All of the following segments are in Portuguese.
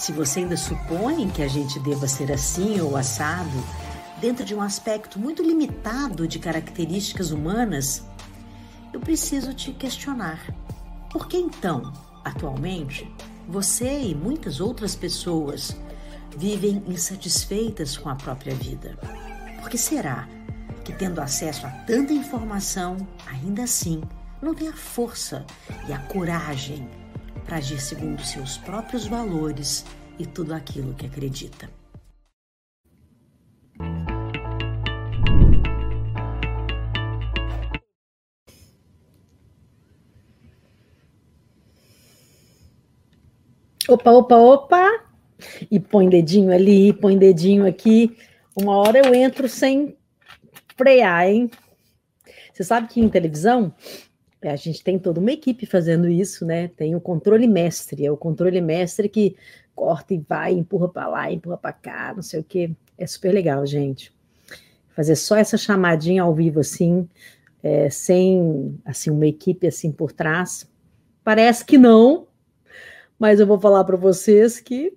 Se você ainda supõe que a gente deva ser assim ou assado, dentro de um aspecto muito limitado de características humanas, eu preciso te questionar. Por que então, atualmente, você e muitas outras pessoas vivem insatisfeitas com a própria vida? Por que será que, tendo acesso a tanta informação, ainda assim não tem a força e a coragem para agir segundo seus próprios valores e tudo aquilo que acredita? Opa, opa, opa! E põe dedinho ali, põe dedinho aqui. Uma hora eu entro sem frear, hein? Você sabe que em televisão a gente tem toda uma equipe fazendo isso, né? Tem o controle mestre, é o controle mestre que corta e vai, empurra para lá, empurra para cá, não sei o quê. É super legal, gente. Fazer só essa chamadinha ao vivo assim, é, sem assim uma equipe assim por trás. Parece que não, mas eu vou falar para vocês que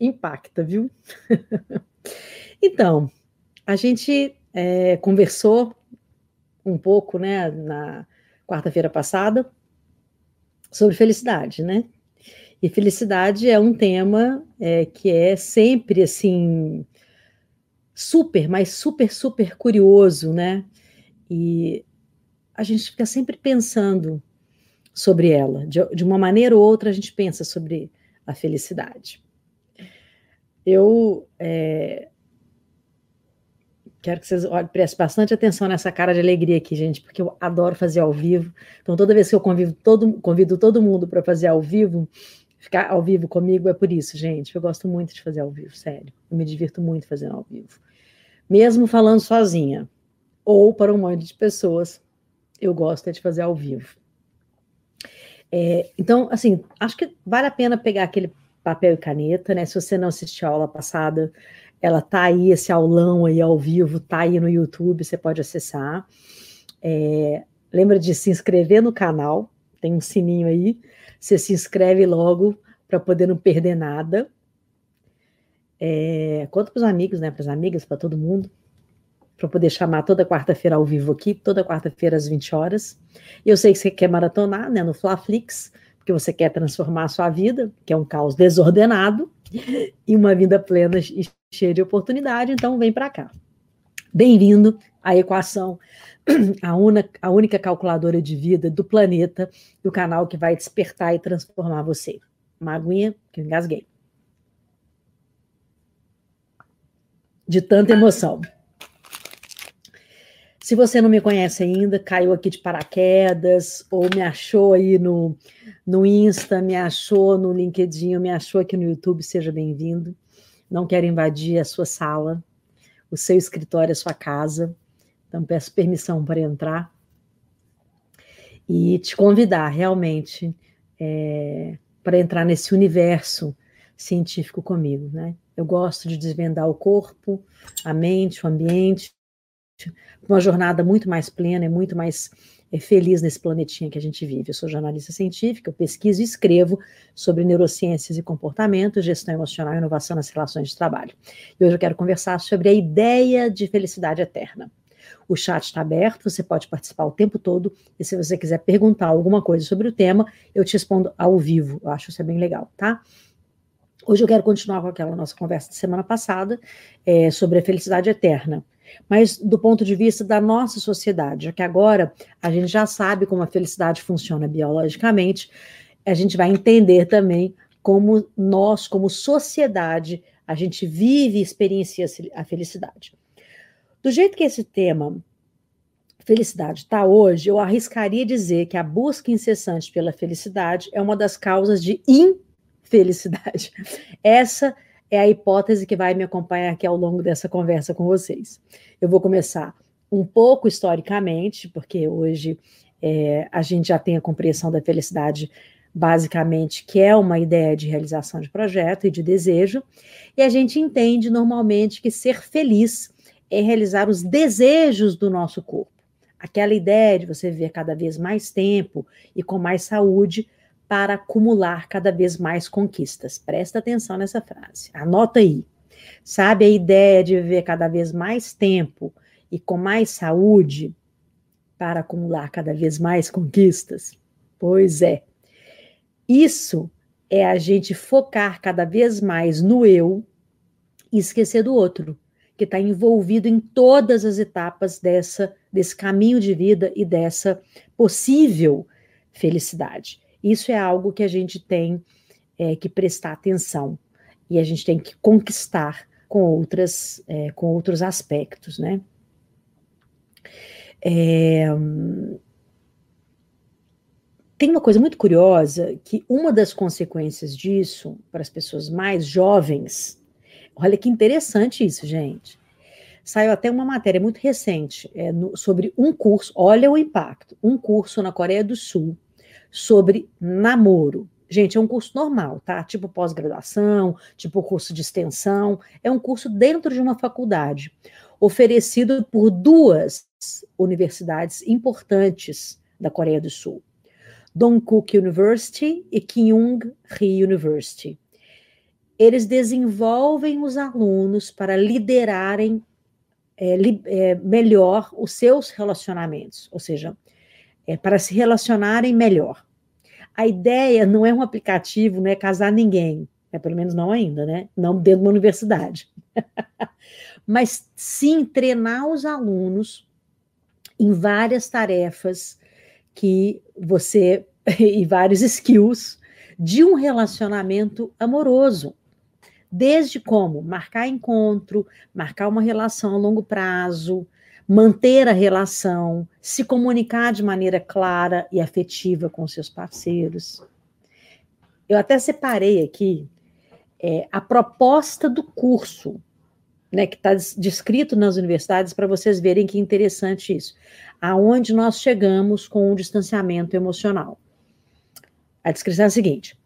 impacta, viu? então, a gente é, conversou um pouco, né, na quarta-feira passada, sobre felicidade, né? E felicidade é um tema é, que é sempre assim super, mas super, super curioso, né? E a gente fica sempre pensando sobre ela. De, de uma maneira ou outra, a gente pensa sobre a felicidade. Eu é, quero que vocês prestem bastante atenção nessa cara de alegria aqui, gente, porque eu adoro fazer ao vivo. Então, toda vez que eu convido todo, convido todo mundo para fazer ao vivo, ficar ao vivo comigo é por isso, gente. Eu gosto muito de fazer ao vivo, sério. Eu me divirto muito fazendo ao vivo. Mesmo falando sozinha, ou para um monte de pessoas, eu gosto de fazer ao vivo. É, então, assim, acho que vale a pena pegar aquele papel e caneta, né? Se você não assistiu a aula passada, ela tá aí, esse aulão aí ao vivo, tá aí no YouTube, você pode acessar. É, lembra de se inscrever no canal, tem um sininho aí, você se inscreve logo para poder não perder nada. É, conta para os amigos, né? Para as amigas, para todo mundo para poder chamar toda quarta-feira ao vivo aqui, toda quarta-feira às 20 horas. Eu sei que você quer maratonar, né, no Flaflix, porque você quer transformar a sua vida, que é um caos desordenado, em uma vida plena e cheia de oportunidade, então vem para cá. Bem-vindo à equação, a, una, a única calculadora de vida do planeta, do canal que vai despertar e transformar você. Uma aguinha que eu engasguei. De tanta emoção. Se você não me conhece ainda, caiu aqui de paraquedas, ou me achou aí no, no Insta, me achou no LinkedIn, me achou aqui no YouTube, seja bem-vindo. Não quero invadir a sua sala, o seu escritório, a sua casa. Então, peço permissão para entrar e te convidar realmente é, para entrar nesse universo científico comigo, né? Eu gosto de desvendar o corpo, a mente, o ambiente, uma jornada muito mais plena e muito mais é, feliz nesse planetinha que a gente vive. Eu sou jornalista científica, eu pesquiso e escrevo sobre neurociências e comportamento, gestão emocional e inovação nas relações de trabalho. E hoje eu quero conversar sobre a ideia de felicidade eterna. O chat está aberto, você pode participar o tempo todo, e se você quiser perguntar alguma coisa sobre o tema, eu te respondo ao vivo. Eu acho isso bem legal, tá? Hoje eu quero continuar com aquela nossa conversa de semana passada é, sobre a felicidade eterna mas do ponto de vista da nossa sociedade, já que agora a gente já sabe como a felicidade funciona biologicamente, a gente vai entender também como nós, como sociedade, a gente vive e experiencia a felicidade. Do jeito que esse tema felicidade está hoje, eu arriscaria dizer que a busca incessante pela felicidade é uma das causas de infelicidade. Essa é a hipótese que vai me acompanhar aqui ao longo dessa conversa com vocês. Eu vou começar um pouco historicamente, porque hoje é, a gente já tem a compreensão da felicidade basicamente, que é uma ideia de realização de projeto e de desejo, e a gente entende normalmente que ser feliz é realizar os desejos do nosso corpo. Aquela ideia de você viver cada vez mais tempo e com mais saúde para acumular cada vez mais conquistas. Presta atenção nessa frase. Anota aí. Sabe a ideia de viver cada vez mais tempo e com mais saúde para acumular cada vez mais conquistas? Pois é. Isso é a gente focar cada vez mais no eu e esquecer do outro, que está envolvido em todas as etapas dessa desse caminho de vida e dessa possível felicidade. Isso é algo que a gente tem é, que prestar atenção e a gente tem que conquistar com outras é, com outros aspectos, né? É, tem uma coisa muito curiosa que uma das consequências disso para as pessoas mais jovens, olha que interessante isso, gente. Saiu até uma matéria muito recente é, no, sobre um curso, olha o impacto, um curso na Coreia do Sul sobre namoro. Gente, é um curso normal, tá? Tipo pós-graduação, tipo curso de extensão. É um curso dentro de uma faculdade, oferecido por duas universidades importantes da Coreia do Sul. Dongkook University e Kyung-hee University. Eles desenvolvem os alunos para liderarem é, é, melhor os seus relacionamentos, ou seja, é, para se relacionarem melhor. A ideia não é um aplicativo, não é casar ninguém, é pelo menos não ainda, né? Não dentro de uma universidade. Mas sim treinar os alunos em várias tarefas que você e vários skills de um relacionamento amoroso. Desde como marcar encontro, marcar uma relação a longo prazo, manter a relação, se comunicar de maneira clara e afetiva com seus parceiros. Eu até separei aqui é, a proposta do curso, né, que está descrito nas universidades, para vocês verem que interessante isso. Aonde nós chegamos com o distanciamento emocional. A descrição é a seguinte: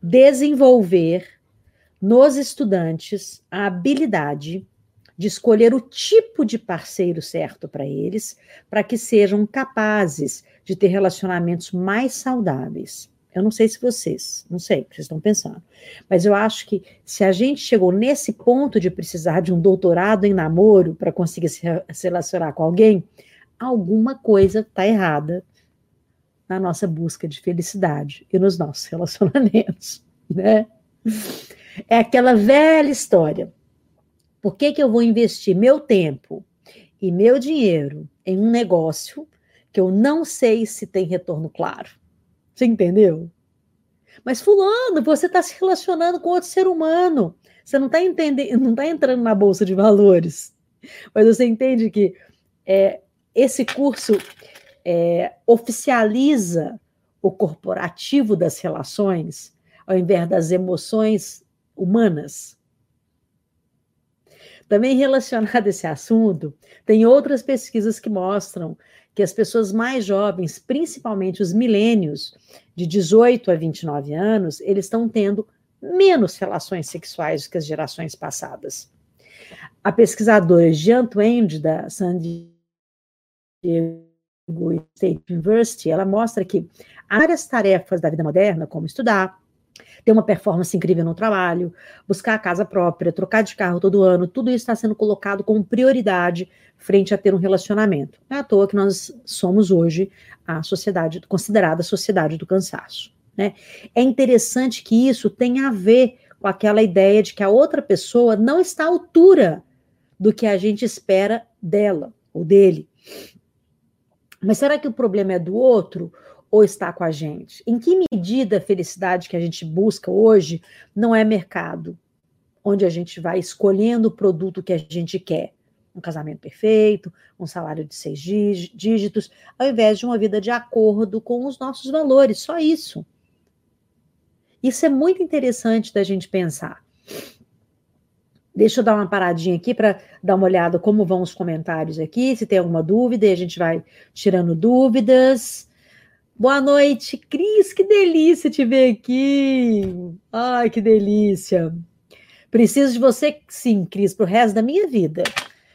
desenvolver nos estudantes a habilidade de escolher o tipo de parceiro certo para eles, para que sejam capazes de ter relacionamentos mais saudáveis. Eu não sei se vocês, não sei o que vocês estão pensando, mas eu acho que se a gente chegou nesse ponto de precisar de um doutorado em namoro para conseguir se, relacionar com alguém, alguma coisa está errada na nossa busca de felicidade e nos nossos relacionamentos, né? É aquela velha história. Por que, que eu vou investir meu tempo e meu dinheiro em um negócio que eu não sei se tem retorno claro? Você entendeu? Mas fulano, você está se relacionando com outro ser humano. Você não está não está entrando na bolsa de valores. Mas você entende que é, esse curso é, oficializa o corporativo das relações, ao invés das emoções humanas. Também relacionado a esse assunto, tem outras pesquisas que mostram que as pessoas mais jovens, principalmente os milênios, de 18 a 29 anos, eles estão tendo menos relações sexuais do que as gerações passadas. A pesquisadora Jean Twenge, da San Diego State University, ela mostra que várias tarefas da vida moderna, como estudar, ter uma performance incrível no trabalho, buscar a casa própria, trocar de carro todo ano, tudo isso está sendo colocado como prioridade frente a ter um relacionamento. Não é à toa que nós somos hoje a sociedade, considerada a sociedade do cansaço. Né? É interessante que isso tenha a ver com aquela ideia de que a outra pessoa não está à altura do que a gente espera dela ou dele. Mas será que o problema é do outro ou está com a gente? Em que medida a felicidade que a gente busca hoje não é mercado, onde a gente vai escolhendo o produto que a gente quer? Um casamento perfeito, um salário de seis dígitos, ao invés de uma vida de acordo com os nossos valores, só isso. Isso é muito interessante da gente pensar. Deixa eu dar uma paradinha aqui para dar uma olhada como vão os comentários aqui, se tem alguma dúvida, e a gente vai tirando dúvidas. Boa noite, Cris, que delícia te ver aqui. Ai, que delícia. Preciso de você, sim, Cris, para o resto da minha vida.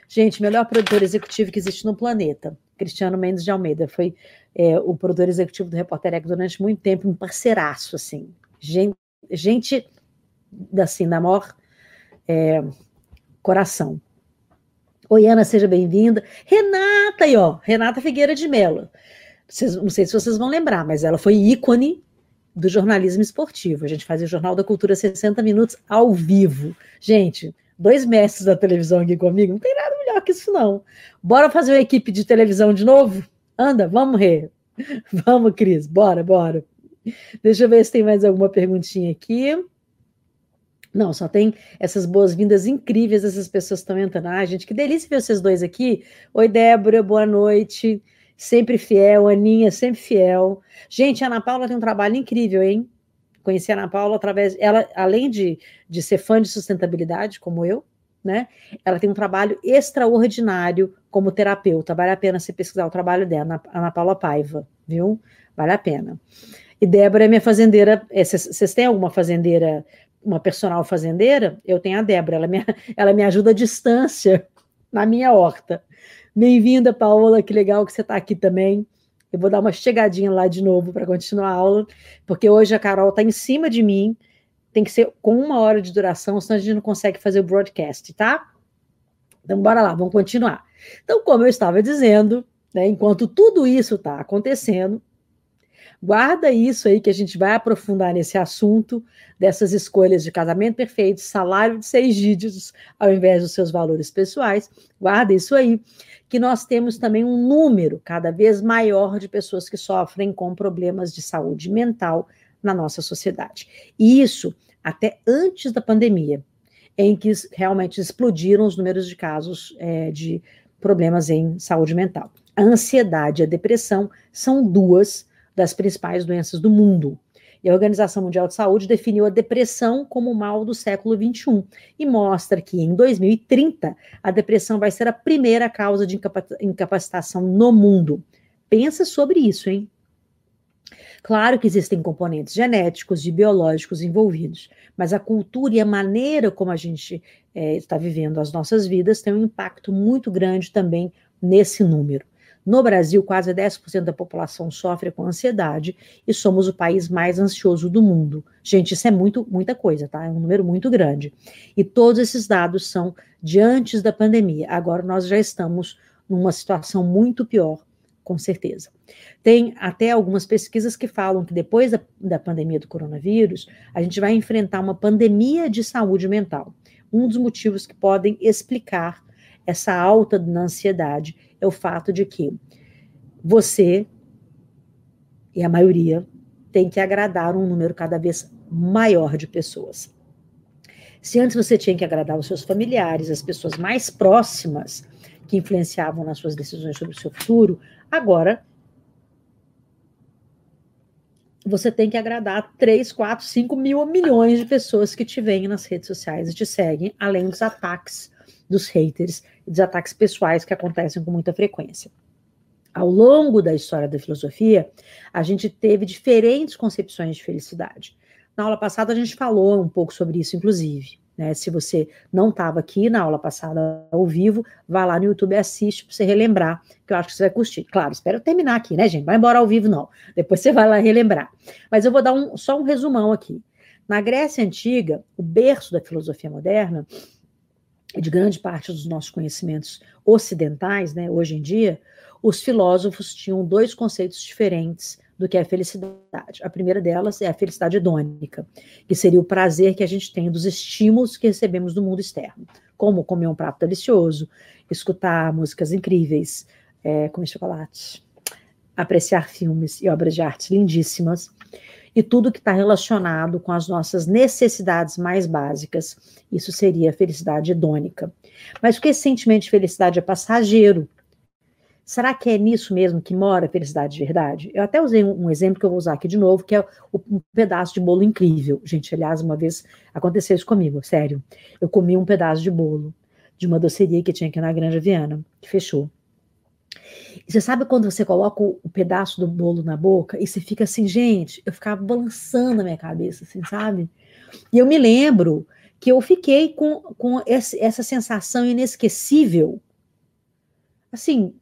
Gente, melhor produtor executivo que existe no planeta. Cristiano Mendes de Almeida. Foi é, o produtor executivo do Repórter Eco durante muito tempo, um parceiraço, assim. Gente, gente assim, da maior é, coração. Oi, Ana, seja bem-vinda. Renata aí, ó, Renata Figueira de Mello. Vocês, não sei se vocês vão lembrar, mas ela foi ícone do jornalismo esportivo. A gente fazia o Jornal da Cultura 60 minutos ao vivo. Gente, dois mestres da televisão aqui comigo, não tem nada melhor que isso, não. Bora fazer uma equipe de televisão de novo? Anda, vamos rir. Vamos, Cris, bora, bora. Deixa eu ver se tem mais alguma perguntinha aqui. Não, só tem essas boas-vindas incríveis, essas pessoas estão entrando. Ah, gente, que delícia ver vocês dois aqui. Oi, Débora, boa noite. Sempre fiel, Aninha, sempre fiel. Gente, a Ana Paula tem um trabalho incrível, hein? Conheci a Ana Paula através. Ela, além de, de ser fã de sustentabilidade, como eu, né? Ela tem um trabalho extraordinário como terapeuta. Vale a pena você pesquisar o trabalho dela, Ana Paula Paiva, viu? Vale a pena. E Débora é minha fazendeira. Vocês é, têm alguma fazendeira uma personal fazendeira, eu tenho a Débora, ela me, ela me ajuda à distância na minha horta. Bem-vinda, Paola, que legal que você está aqui também. Eu vou dar uma chegadinha lá de novo para continuar a aula, porque hoje a Carol está em cima de mim, tem que ser com uma hora de duração, senão a gente não consegue fazer o broadcast, tá? Então, bora lá, vamos continuar. Então, como eu estava dizendo, né, enquanto tudo isso está acontecendo, Guarda isso aí que a gente vai aprofundar nesse assunto dessas escolhas de casamento perfeito, salário de seis dígitos ao invés dos seus valores pessoais. Guarda isso aí, que nós temos também um número cada vez maior de pessoas que sofrem com problemas de saúde mental na nossa sociedade. E isso até antes da pandemia, em que realmente explodiram os números de casos é, de problemas em saúde mental. A ansiedade e a depressão são duas das principais doenças do mundo. E a Organização Mundial de Saúde definiu a depressão como o mal do século XXI e mostra que em 2030 a depressão vai ser a primeira causa de incapacitação no mundo. Pensa sobre isso, hein? Claro que existem componentes genéticos e biológicos envolvidos, mas a cultura e a maneira como a gente é, está vivendo as nossas vidas tem um impacto muito grande também nesse número. No Brasil, quase 10% da população sofre com ansiedade e somos o país mais ansioso do mundo. Gente, isso é muito, muita coisa, tá? É um número muito grande. E todos esses dados são de antes da pandemia. Agora nós já estamos numa situação muito pior, com certeza. Tem até algumas pesquisas que falam que depois da, da pandemia do coronavírus, a gente vai enfrentar uma pandemia de saúde mental. Um dos motivos que podem explicar essa alta na ansiedade é o fato de que você e a maioria tem que agradar um número cada vez maior de pessoas. Se antes você tinha que agradar os seus familiares, as pessoas mais próximas que influenciavam nas suas decisões sobre o seu futuro, agora você tem que agradar 3, 4, 5 mil milhões de pessoas que te veem nas redes sociais e te seguem, além dos ataques dos haters e dos ataques pessoais que acontecem com muita frequência. Ao longo da história da filosofia, a gente teve diferentes concepções de felicidade. Na aula passada, a gente falou um pouco sobre isso, inclusive. Né? Se você não estava aqui na aula passada ao vivo, vá lá no YouTube e assiste para você relembrar, que eu acho que você vai curtir. Claro, espero terminar aqui, né, gente? Vai embora ao vivo, não. Depois você vai lá relembrar. Mas eu vou dar um, só um resumão aqui. Na Grécia Antiga, o berço da filosofia moderna, de grande parte dos nossos conhecimentos ocidentais, né, hoje em dia, os filósofos tinham dois conceitos diferentes do que é a felicidade. A primeira delas é a felicidade hedônica, que seria o prazer que a gente tem dos estímulos que recebemos do mundo externo, como comer um prato delicioso, escutar músicas incríveis, é, comer chocolate, apreciar filmes e obras de arte lindíssimas, e tudo que está relacionado com as nossas necessidades mais básicas. Isso seria a felicidade hedônica. Mas porque esse sentimento de felicidade é passageiro, será que é nisso mesmo que mora a felicidade de verdade? Eu até usei um, exemplo que eu vou usar aqui de novo, que é o, um pedaço de bolo incrível. Gente, aliás, uma vez aconteceu isso comigo, sério. Eu comi um pedaço de bolo de uma doceria que tinha aqui na Granja Viana, que fechou. Você sabe quando você coloca o, pedaço do bolo na boca e você fica assim, gente, eu ficava balançando a minha cabeça, assim, sabe? E eu me lembro que eu fiquei com, com esse, essa sensação inesquecível, assim,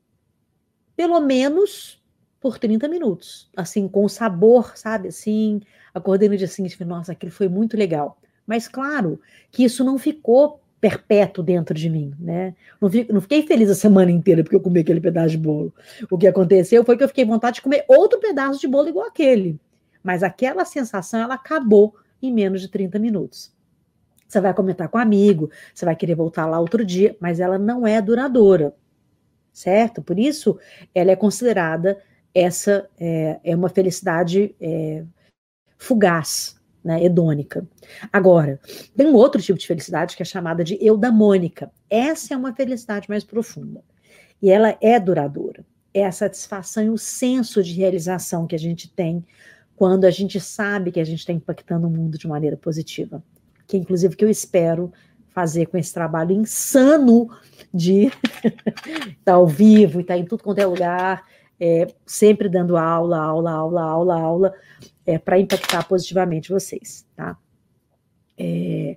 pelo menos por 30 minutos, assim, com sabor, sabe, assim, acordei no dia seguinte, nossa, aquilo foi muito legal. Mas claro que isso não ficou perpétuo dentro de mim, né? Não, fiquei, não fiquei feliz a semana inteira porque eu comi aquele pedaço de bolo. O que aconteceu foi que eu fiquei vontade de comer outro pedaço de bolo igual aquele. Mas aquela sensação, ela acabou em menos de 30 minutos. Você vai comentar com um amigo, você vai querer voltar lá outro dia, mas ela não é duradoura, certo? Por isso, ela é considerada essa é, é uma felicidade é, fugaz, né, hedônica. Agora, tem um outro tipo de felicidade que é chamada de eudamônica. Essa é uma felicidade mais profunda. E ela é duradoura. É a satisfação e o senso de realização que a gente tem quando a gente sabe que a gente está impactando o mundo de maneira positiva. Que inclusive que eu espero fazer com esse trabalho insano de estar tá ao vivo e estar tá em tudo quanto é lugar, é, sempre dando aula, aula, aula, aula, aula, é, para impactar positivamente vocês, tá? É,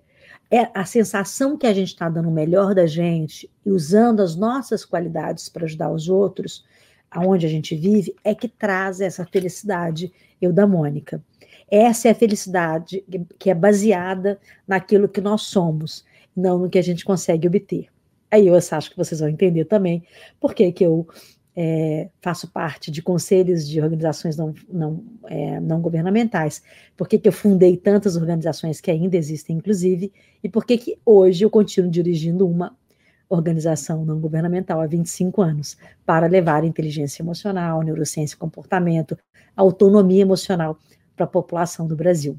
é a sensação que a gente está dando o melhor da gente e usando as nossas qualidades para ajudar os outros, aonde a gente vive, é que traz essa felicidade eudamônica. Essa é a felicidade que é baseada naquilo que nós somos, não no que a gente consegue obter. Aí eu acho que vocês vão entender também por que, que eu é, faço parte de conselhos de organizações não, não, é, não governamentais, por que, que eu fundei tantas organizações que ainda existem, inclusive, e por que, que hoje eu continuo dirigindo uma organização não governamental há 25 anos, para levar inteligência emocional, neurociência e comportamento, autonomia emocional para a população do Brasil.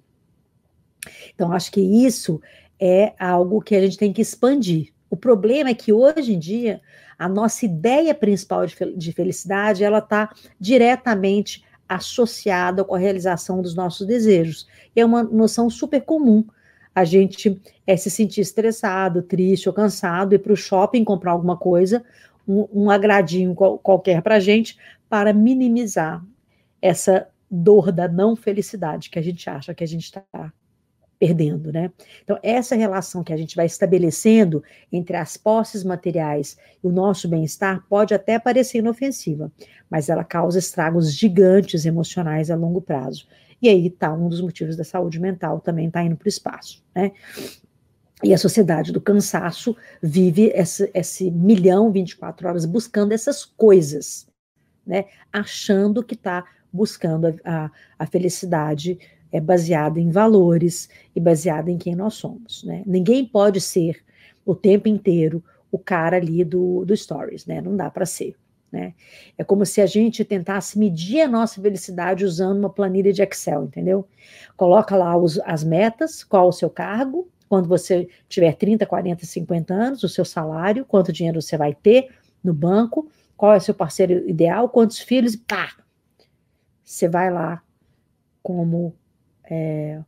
Então, acho que isso é algo que a gente tem que expandir. O problema é que hoje em dia a nossa ideia principal de felicidade ela está diretamente associada com a realização dos nossos desejos. E é uma noção super comum. A gente é se sentir estressado, triste ou cansado, ir para o shopping comprar alguma coisa, um, um agradinho qual, qualquer para a gente, para minimizar essa dor da não felicidade que a gente acha que a gente está perdendo, né? Então, essa relação que a gente vai estabelecendo entre as posses materiais e o nosso bem-estar pode até parecer inofensiva, mas ela causa estragos gigantes emocionais a longo prazo. E aí está um dos motivos da saúde mental também está indo para o espaço, né? E a sociedade do cansaço vive esse, esse milhão 24 horas buscando essas coisas, né? Achando que está buscando a, a, a felicidade é baseada em valores e baseada em quem nós somos, né? Ninguém pode ser o tempo inteiro o cara ali do, do stories, né? Não dá para ser, né? É como se a gente tentasse medir a nossa felicidade usando uma planilha de Excel, entendeu? Coloca lá os, as metas, qual o seu cargo, quando você tiver 30, 40, 50 anos, o seu salário, quanto dinheiro você vai ter no banco, qual é o seu parceiro ideal, quantos filhos, pá! Você vai lá como é,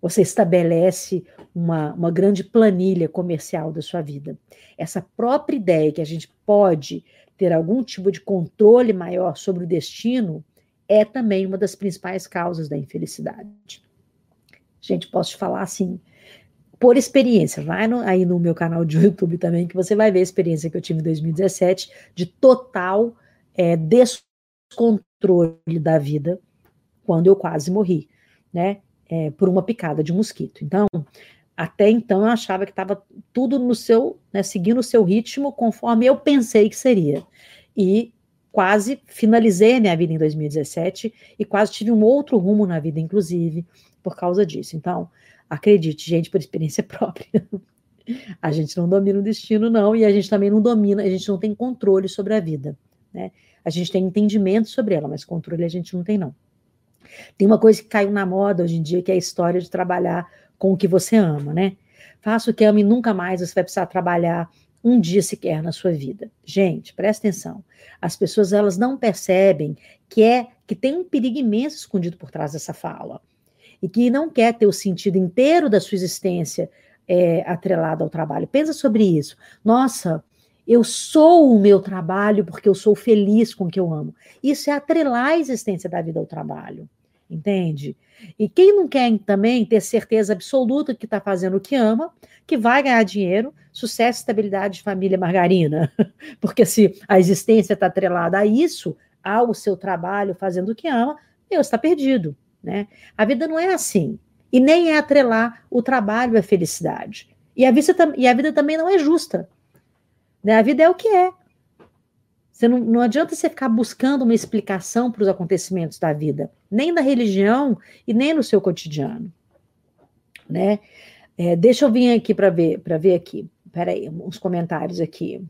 você estabelece uma, uma grande planilha comercial da sua vida. Essa própria ideia que a gente pode ter algum tipo de controle maior sobre o destino é também uma das principais causas da infelicidade. Gente, posso te falar assim, por experiência, vai no, aí no meu canal de YouTube também, que você vai ver a experiência que eu tive em 2017 de total é, descontrole da vida, quando eu quase morri né, é, por uma picada de mosquito. Então, até então eu achava que estava tudo no seu, né, seguindo o seu ritmo conforme eu pensei que seria. E quase finalizei a minha vida em 2017 e quase tive um outro rumo na vida, inclusive, por causa disso. Então, acredite, gente, por experiência própria. a gente não domina o destino, não, e a gente também não domina, a gente não tem controle sobre a vida, né? A gente tem entendimento sobre ela, mas controle a gente não tem, não. Tem uma coisa que caiu na moda hoje em dia, que é a história de trabalhar com o que você ama, né? Faça o que ama e nunca mais você vai precisar trabalhar um dia sequer na sua vida. Gente, presta atenção. As pessoas elas não percebem que é que tem um perigo imenso escondido por trás dessa fala e que não quer ter o sentido inteiro da sua existência é, atrelado ao trabalho. Pensa sobre isso. Nossa, eu sou o meu trabalho porque eu sou feliz com o que eu amo. Isso é atrelar a existência da vida ao trabalho entende? E quem não quer também ter certeza absoluta que está fazendo o que ama, que vai ganhar dinheiro, sucesso, estabilidade, família, margarina. Porque se a existência está atrelada a isso, ao seu trabalho fazendo o que ama, meu, está perdido, né? A vida não é assim. E nem é atrelar o trabalho à felicidade. E a e a vida também não é justa. Né? A vida é o que é. Você não, não adianta você ficar buscando uma explicação para os acontecimentos da vida, nem da religião e nem no seu cotidiano. Né? É, deixa eu vir aqui para ver, para ver aqui. Peraí, uns comentários aqui.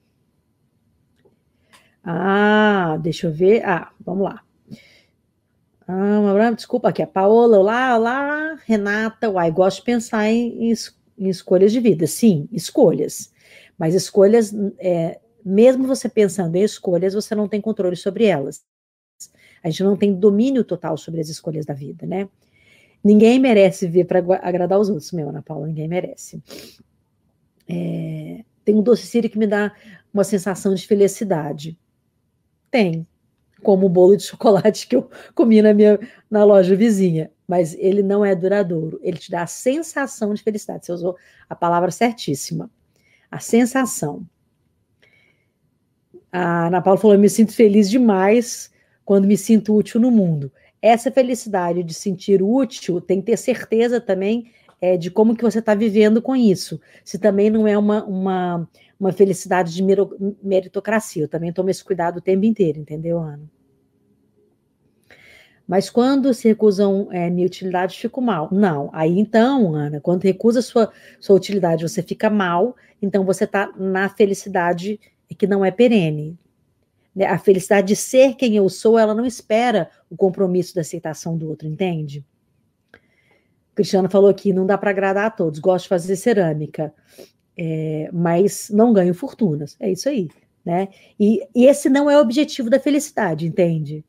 Ah, deixa eu ver. Ah, vamos lá. Ah, desculpa, aqui a Paola, olá, olá, Renata, uai, gosto de pensar em, em escolhas de vida. Sim, escolhas. Mas escolhas, é, mesmo você pensando em escolhas, você não tem controle sobre elas. A gente não tem domínio total sobre as escolhas da vida, né? Ninguém merece viver para agradar os outros, meu, Ana Paula, ninguém merece. É, tem um doce que me dá uma sensação de felicidade. Tem, como o bolo de chocolate que eu comi na minha na loja vizinha, mas ele não é duradouro. Ele te dá a sensação de felicidade. Você usou a palavra certíssima. A sensação. A Ana Paula falou: eu me sinto feliz demais quando me sinto útil no mundo essa felicidade de sentir útil tem que ter certeza também é, de como que você está vivendo com isso. Se também não é uma, uma, uma felicidade de meritocracia. Eu também tomo esse cuidado o tempo inteiro, entendeu, Ana? Mas quando se recusam é, minha utilidade, fico mal. Não. Aí então, Ana, quando recusa sua, sua utilidade, você fica mal, então você está na felicidade que não é perene. Né? A felicidade de ser quem eu sou, ela não espera o compromisso da aceitação do outro, entende? Cristiano falou aqui, não dá para agradar a todos, gosto de fazer cerâmica, é, mas não ganho fortunas. É isso aí, né? E, e, esse não é o objetivo da felicidade, entende?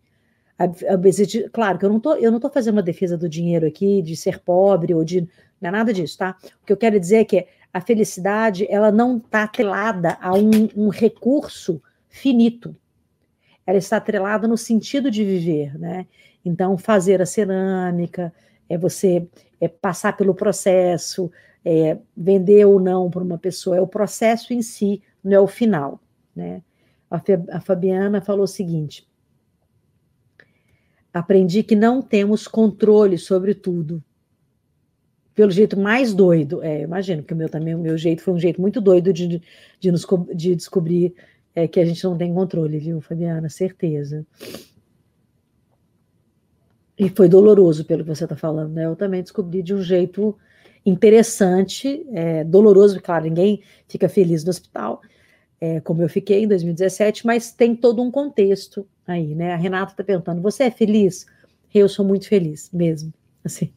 A, a, claro que eu não tô, eu não tô fazendo uma defesa do dinheiro aqui, de ser pobre ou de não é nada disso, tá? O que eu quero dizer é que a felicidade ela não está atrelada a um, um recurso finito ela está atrelada no sentido de viver, né? Então, fazer a cerâmica, é você é, passar pelo processo, é, vender ou não para uma pessoa, é o processo em si, não é o final, né? A, a Fabiana falou o seguinte: aprendi que não temos controle sobre tudo. Pelo jeito mais doido, é, imagino que o meu também, o meu jeito foi um jeito muito doido de, de, nos, de descobrir é que a gente não tem controle, viu, Fabiana? Certeza. E foi doloroso pelo que você está falando, né? Eu também descobri de um jeito interessante, é, doloroso, claro, ninguém fica feliz no hospital, é, como eu fiquei em 2017, mas tem todo um contexto aí, né? A Renata está perguntando: você é feliz? Eu sou muito feliz, mesmo. Assim,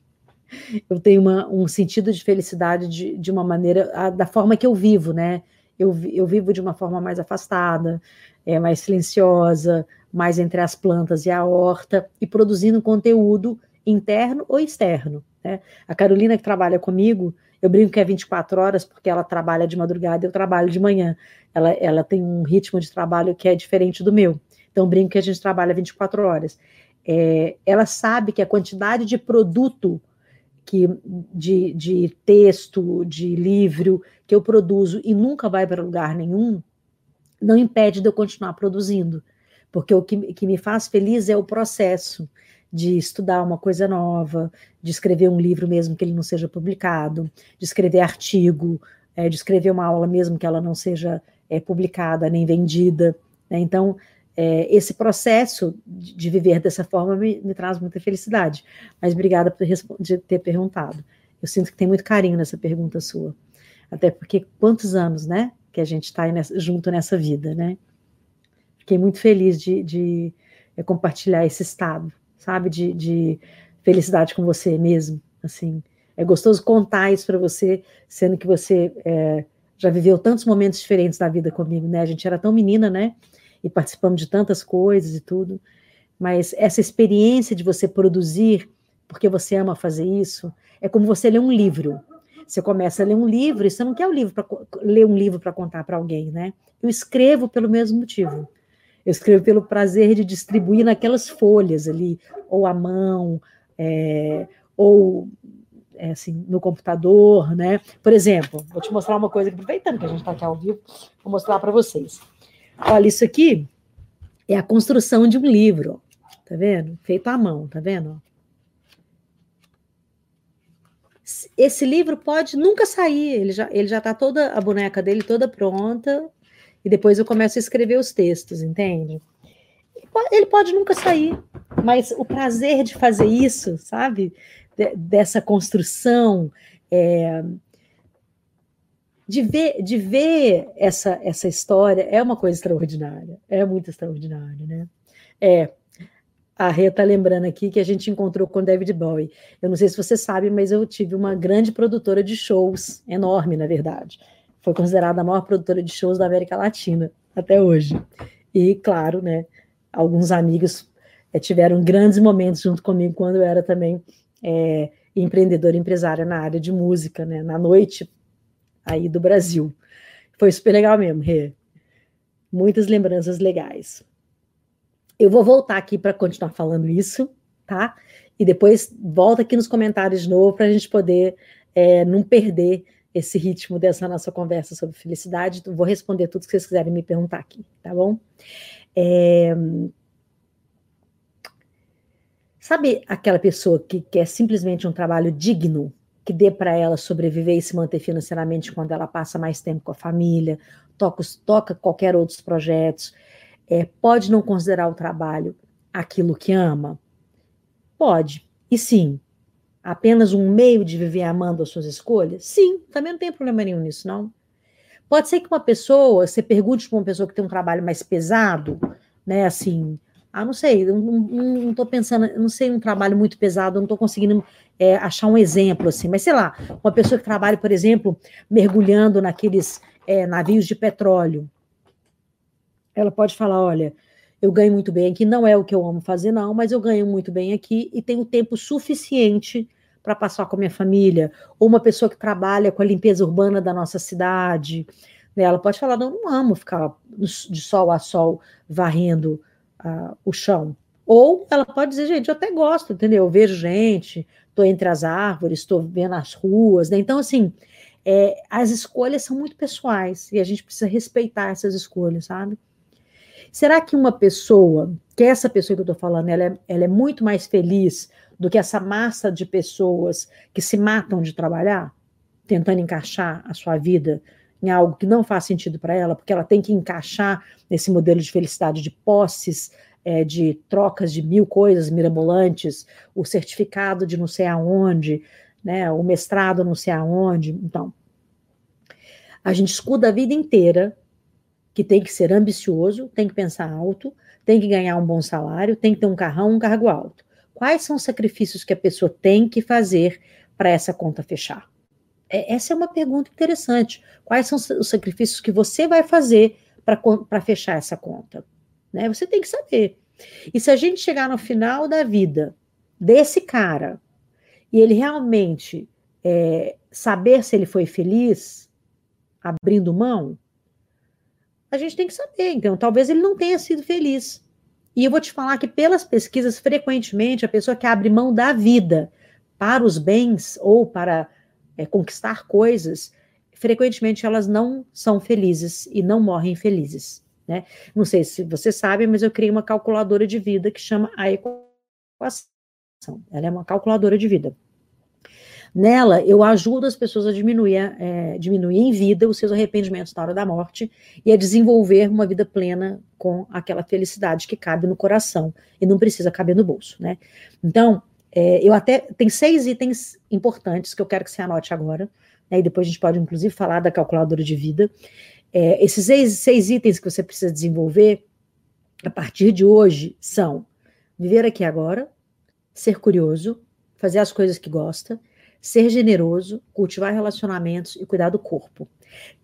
eu tenho uma, um sentido de felicidade de, de uma maneira, a, da forma que eu vivo, né? eu, eu vivo de uma forma mais afastada, é, mais silenciosa, mais entre as plantas e a horta, e produzindo conteúdo interno ou externo. Né? A Carolina, que trabalha comigo, eu brinco que é 24 horas, porque ela trabalha de madrugada e eu trabalho de manhã. Ela, ela tem um ritmo de trabalho que é diferente do meu. Então, brinco que a gente trabalha 24 horas. É, ela sabe que a quantidade de produto que de, de texto, de livro que eu produzo e nunca vai para lugar nenhum, não impede de eu continuar produzindo. Porque o que, que me faz feliz é o processo de estudar uma coisa nova, de escrever um livro mesmo que ele não seja publicado, de escrever artigo, é, de escrever uma aula mesmo que ela não seja é, publicada nem vendida. Né? Então, é, esse processo de, de, viver dessa forma me, me, traz muita felicidade. Mas obrigada por ter, ter perguntado. Eu sinto que tem muito carinho nessa pergunta sua. Até porque quantos anos, né, que a gente está junto nessa vida, né? Fiquei muito feliz de, de é, compartilhar esse estado, sabe, de, de, felicidade com você mesmo, assim. É gostoso contar isso para você, sendo que você é, já viveu tantos momentos diferentes da vida comigo, né? A gente era tão menina, né? E participamos de tantas coisas e tudo, mas essa experiência de você produzir, porque você ama fazer isso, é como você ler um livro. Você começa a ler um livro e você não quer o livro para ler um livro para contar para alguém, né? Eu escrevo pelo mesmo motivo. Eu escrevo pelo prazer de distribuir naquelas folhas ali, ou à mão, é, ou é, assim, no computador, né? Por exemplo, vou te mostrar uma coisa, aproveitando que a gente está aqui ao vivo, vou mostrar para vocês. Olha, isso aqui É a construção de um livro, tá vendo? Feito à mão, tá vendo? Esse livro pode nunca sair, ele já ele já tá toda a boneca dele toda pronta e depois eu começo a escrever os textos, entende? Ele pode nunca sair, mas o prazer de fazer isso, sabe? De, dessa construção, é, de ver, de ver essa, essa história é uma coisa extraordinária, é muito extraordinária, né? É, a Rê está lembrando aqui que a gente encontrou com David Bowie. Eu não sei se você sabe, mas eu tive uma grande produtora de shows, enorme, na verdade. Foi considerada a maior produtora de shows da América Latina até hoje. E, claro, né, alguns amigos é, tiveram grandes momentos junto comigo quando eu era também é, empreendedora empresária na área de música, né, na noite aí do Brasil. Foi super legal mesmo, Rê. Muitas lembranças legais. Eu vou voltar aqui para continuar falando isso, tá? E depois volta aqui nos comentários de novo para a gente poder é, não perder esse ritmo dessa nossa conversa sobre felicidade. Então, vou responder tudo que vocês quiserem me perguntar aqui, tá bom? É... Sabe aquela pessoa que quer simplesmente um trabalho digno, que dê para ela sobreviver e se manter financeiramente quando ela passa mais tempo com a família, toca, toca qualquer outros projetos, é, pode não considerar o trabalho aquilo que ama? Pode. E sim, apenas um meio de viver amando as suas escolhas? Sim, também não tem problema nenhum nisso, não. Pode ser que uma pessoa, você pergunte para uma pessoa que tem um trabalho mais pesado, né, assim, ah, não sei, não estou pensando, não sei um trabalho muito pesado, não estou conseguindo é, achar um exemplo assim, mas sei lá, uma pessoa que trabalha, por exemplo, mergulhando naqueles é, navios de petróleo, ela pode falar, olha, eu ganho muito bem aqui, não é o que eu amo fazer, não, mas eu ganho muito bem aqui e tenho tempo suficiente para passar com a minha família, ou uma pessoa que trabalha com a limpeza urbana da nossa cidade, né, ela pode falar, não, não amo ficar de sol a sol varrendo uh, o chão. Ou ela pode dizer, gente, eu até gosto, entendeu? Eu vejo gente, estou entre as árvores, estou vendo as ruas, né? Então, assim, é, as escolhas são muito pessoais e a gente precisa respeitar essas escolhas, sabe? Será que uma pessoa, que é essa pessoa que eu estou falando, ela é, ela é muito mais feliz do que essa massa de pessoas que se matam de trabalhar, tentando encaixar a sua vida em algo que não faz sentido para ela, porque ela tem que encaixar nesse modelo de felicidade de posses, é, de trocas de mil coisas mirabolantes, o certificado de não sei aonde, né, o mestrado não sei aonde. Então, a gente escuda a vida inteira que tem que ser ambicioso, tem que pensar alto, tem que ganhar um bom salário, tem que ter um carrão, um cargo alto. Quais são os sacrifícios que a pessoa tem que fazer para essa conta fechar? É, essa é uma pergunta interessante. Quais são os sacrifícios que você vai fazer para fechar essa conta? Né? Você tem que saber. E se a gente chegar no final da vida desse cara e ele realmente é, saber se ele foi feliz, abrindo mão, a gente tem que saber. Então, talvez ele não tenha sido feliz. E eu vou te falar que, pelas pesquisas, frequentemente, a pessoa que abre mão da vida para os bens ou para é, conquistar coisas, frequentemente elas não são felizes e não morrem felizes. Né? Não sei se você sabe, mas eu criei uma calculadora de vida que chama a equação. Ela é uma calculadora de vida. Nela, eu ajudo as pessoas a diminuir, é, diminuir em vida os seus arrependimentos na hora da morte e a desenvolver uma vida plena com aquela felicidade que cabe no coração e não precisa caber no bolso, né? Então, é, eu até tem seis itens importantes que eu quero que você anote agora, né, e depois a gente pode, inclusive, falar da calculadora de vida. É, esses seis, seis itens que você precisa desenvolver a partir de hoje são viver aqui agora, ser curioso, fazer as coisas que gosta, ser generoso, cultivar relacionamentos e cuidar do corpo.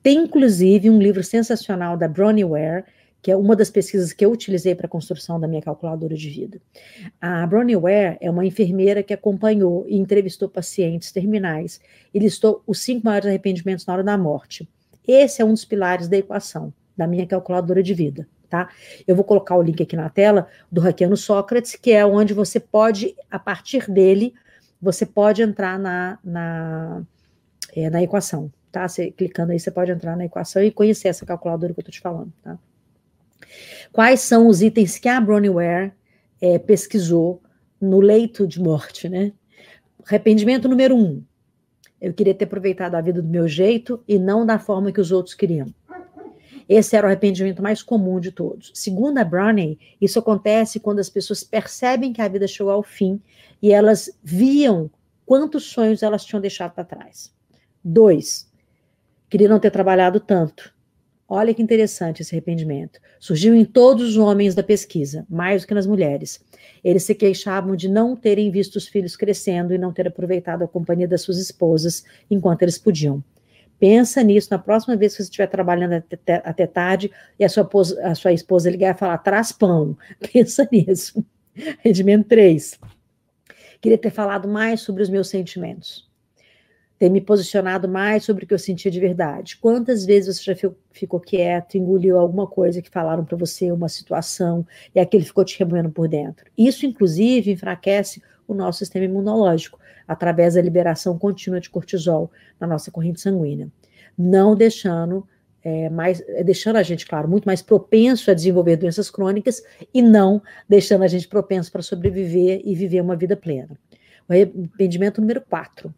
Tem, inclusive, um livro sensacional da Bronnie Ware, que é uma das pesquisas que eu utilizei para a construção da minha calculadora de vida. A Bronnie Ware é uma enfermeira que acompanhou e entrevistou pacientes terminais e listou os cinco maiores arrependimentos na hora da morte. Esse é um dos pilares da equação da minha calculadora de vida, tá? Eu vou colocar o link aqui na tela do Raquiano Sócrates, que é onde você pode, a partir dele, você pode entrar na, na, é, na equação, tá? Você, clicando aí, você pode entrar na equação e conhecer essa calculadora que eu estou te falando, tá? Quais são os itens que a Bronnie Ware é, pesquisou no leito de morte, né? Arrependimento número um. Eu queria ter aproveitado a vida do meu jeito e não da forma que os outros queriam. Esse era o arrependimento mais comum de todos. Segundo a Browning, isso acontece quando as pessoas percebem que a vida chegou ao fim e elas viam quantos sonhos elas tinham deixado para trás. Dois, queria não ter trabalhado tanto. Olha que interessante esse arrependimento. Surgiu em todos os homens da pesquisa, mais do que nas mulheres. Eles se queixavam de não terem visto os filhos crescendo e não ter aproveitado a companhia das suas esposas enquanto eles podiam. Pensa nisso na próxima vez que você estiver trabalhando até, até tarde e a sua, a sua esposa ligar e falar, traz pão. Pensa nisso. Rendimento 3. Queria ter falado mais sobre os meus sentimentos ter me posicionado mais sobre o que eu sentia de verdade. Quantas vezes você já ficou quieto, engoliu alguma coisa que falaram para você, uma situação, e aquele ficou te remoendo por dentro? Isso, inclusive, enfraquece o nosso sistema imunológico, através da liberação contínua de cortisol na nossa corrente sanguínea. Não deixando é, mais, é, deixando a gente, claro, muito mais propenso a desenvolver doenças crônicas e não deixando a gente propenso para sobreviver e viver uma vida plena. O arrependimento número 4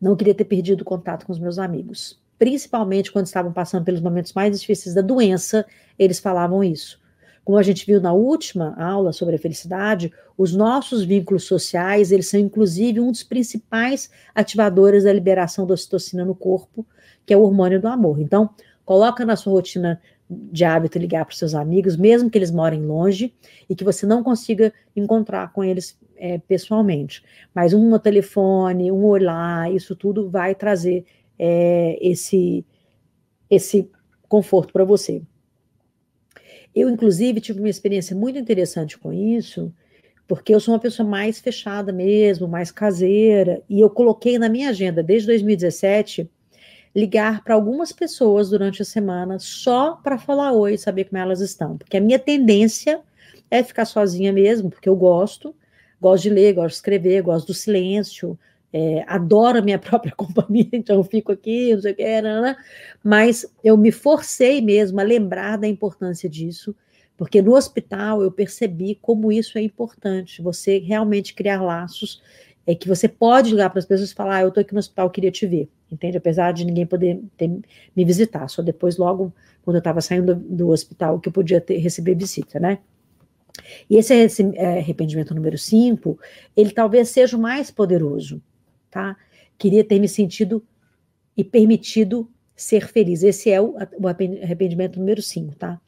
não queria ter perdido contato com os meus amigos. Principalmente quando estavam passando pelos momentos mais difíceis da doença, eles falavam isso. Como a gente viu na última aula sobre a felicidade, os nossos vínculos sociais, eles são inclusive um dos principais ativadores da liberação da ocitocina no corpo, que é o hormônio do amor. Então, coloca na sua rotina de hábito ligar para os seus amigos, mesmo que eles morem longe e que você não consiga encontrar com eles é, pessoalmente. Mas um telefone, um olhar, isso tudo vai trazer é, esse, esse conforto para você. Eu, inclusive, tive uma experiência muito interessante com isso, porque eu sou uma pessoa mais fechada mesmo, mais caseira, e eu coloquei na minha agenda desde 2017 ligar para algumas pessoas durante a semana só para falar oi, saber como elas estão, porque a minha tendência é ficar sozinha mesmo, porque eu gosto, gosto de ler, gosto de escrever, gosto do silêncio, é, adoro a minha própria companhia, então eu fico aqui, não sei o que, mas eu me forcei mesmo a lembrar da importância disso, porque no hospital eu percebi como isso é importante, você realmente criar laços, é que você pode ligar para as pessoas e falar, ah, eu estou aqui no hospital, queria te ver, entende? Apesar de ninguém poder ter, me visitar, só depois, logo, quando eu estava saindo do, do, hospital, que eu podia ter, receber visita, né? E esse é, arrependimento número 5, ele talvez seja o mais poderoso, tá? Queria ter me sentido e permitido ser feliz. Esse é o, o arrependimento número 5, tá?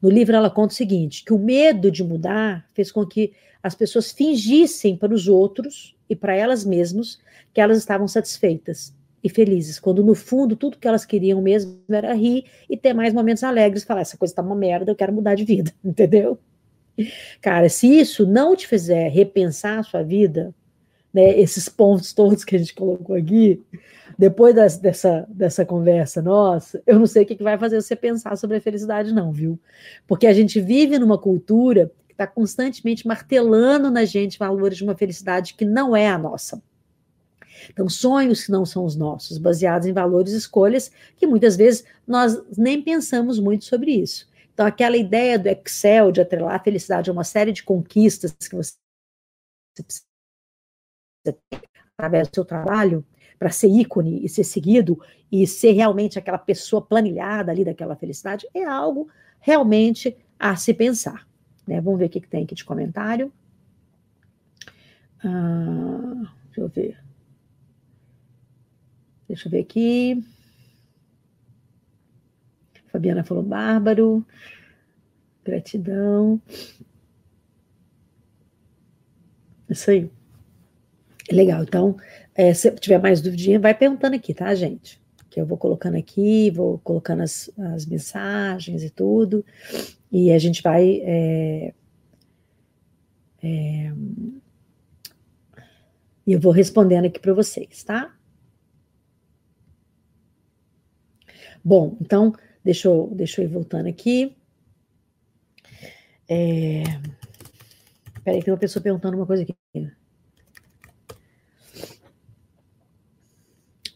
No livro ela conta o seguinte, que o medo de mudar fez com que as pessoas fingissem para os outros e para elas mesmas que elas estavam satisfeitas e felizes, quando no fundo tudo que elas queriam mesmo era rir e ter mais momentos alegres, falar essa coisa tá uma merda, eu quero mudar de vida, entendeu? Cara, se isso não te fizer repensar a sua vida, né, esses pontos todos que a gente colocou aqui, depois das, dessa, dessa conversa nossa, eu não sei o que, que vai fazer você pensar sobre a felicidade, não, viu? Porque a gente vive numa cultura que está constantemente martelando na gente valores de uma felicidade que não é a nossa. Então, sonhos que não são os nossos, baseados em valores e escolhas que muitas vezes nós nem pensamos muito sobre isso. Então, aquela ideia do Excel de atrelar a felicidade a uma série de conquistas que você precisa ter através do seu trabalho, para ser ícone e ser seguido e ser realmente aquela pessoa planilhada ali daquela felicidade, é algo realmente a se pensar. Né? Vamos ver o que, que tem aqui de comentário. Ah, deixa eu ver. Deixa eu ver aqui. Fabiana falou bárbaro. Gratidão. Isso aí. Legal. Então, é, se tiver mais dúvida, vai perguntando aqui, tá, gente? Que eu vou colocando aqui, vou colocando as, as mensagens e tudo. E a gente vai. É, é, e eu vou respondendo aqui para vocês, tá? Bom, então, Deixa eu, deixa eu ir voltando aqui. É... Peraí, tem uma pessoa perguntando uma coisa aqui.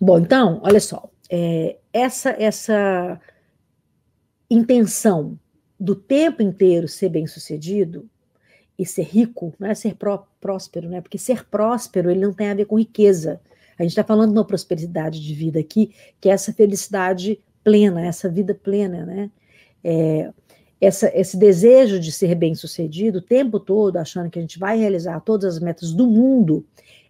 Bom, então, olha só. É, essa, essa intenção do tempo inteiro ser bem-sucedido e ser rico, não é ser pró próspero, né? Porque ser próspero ele não tem a ver com riqueza. A gente está falando de uma prosperidade de vida aqui, que é essa felicidade plena, essa vida plena, né? É, essa, esse desejo de ser bem-sucedido o tempo todo, achando que a gente vai realizar todas as metas do mundo,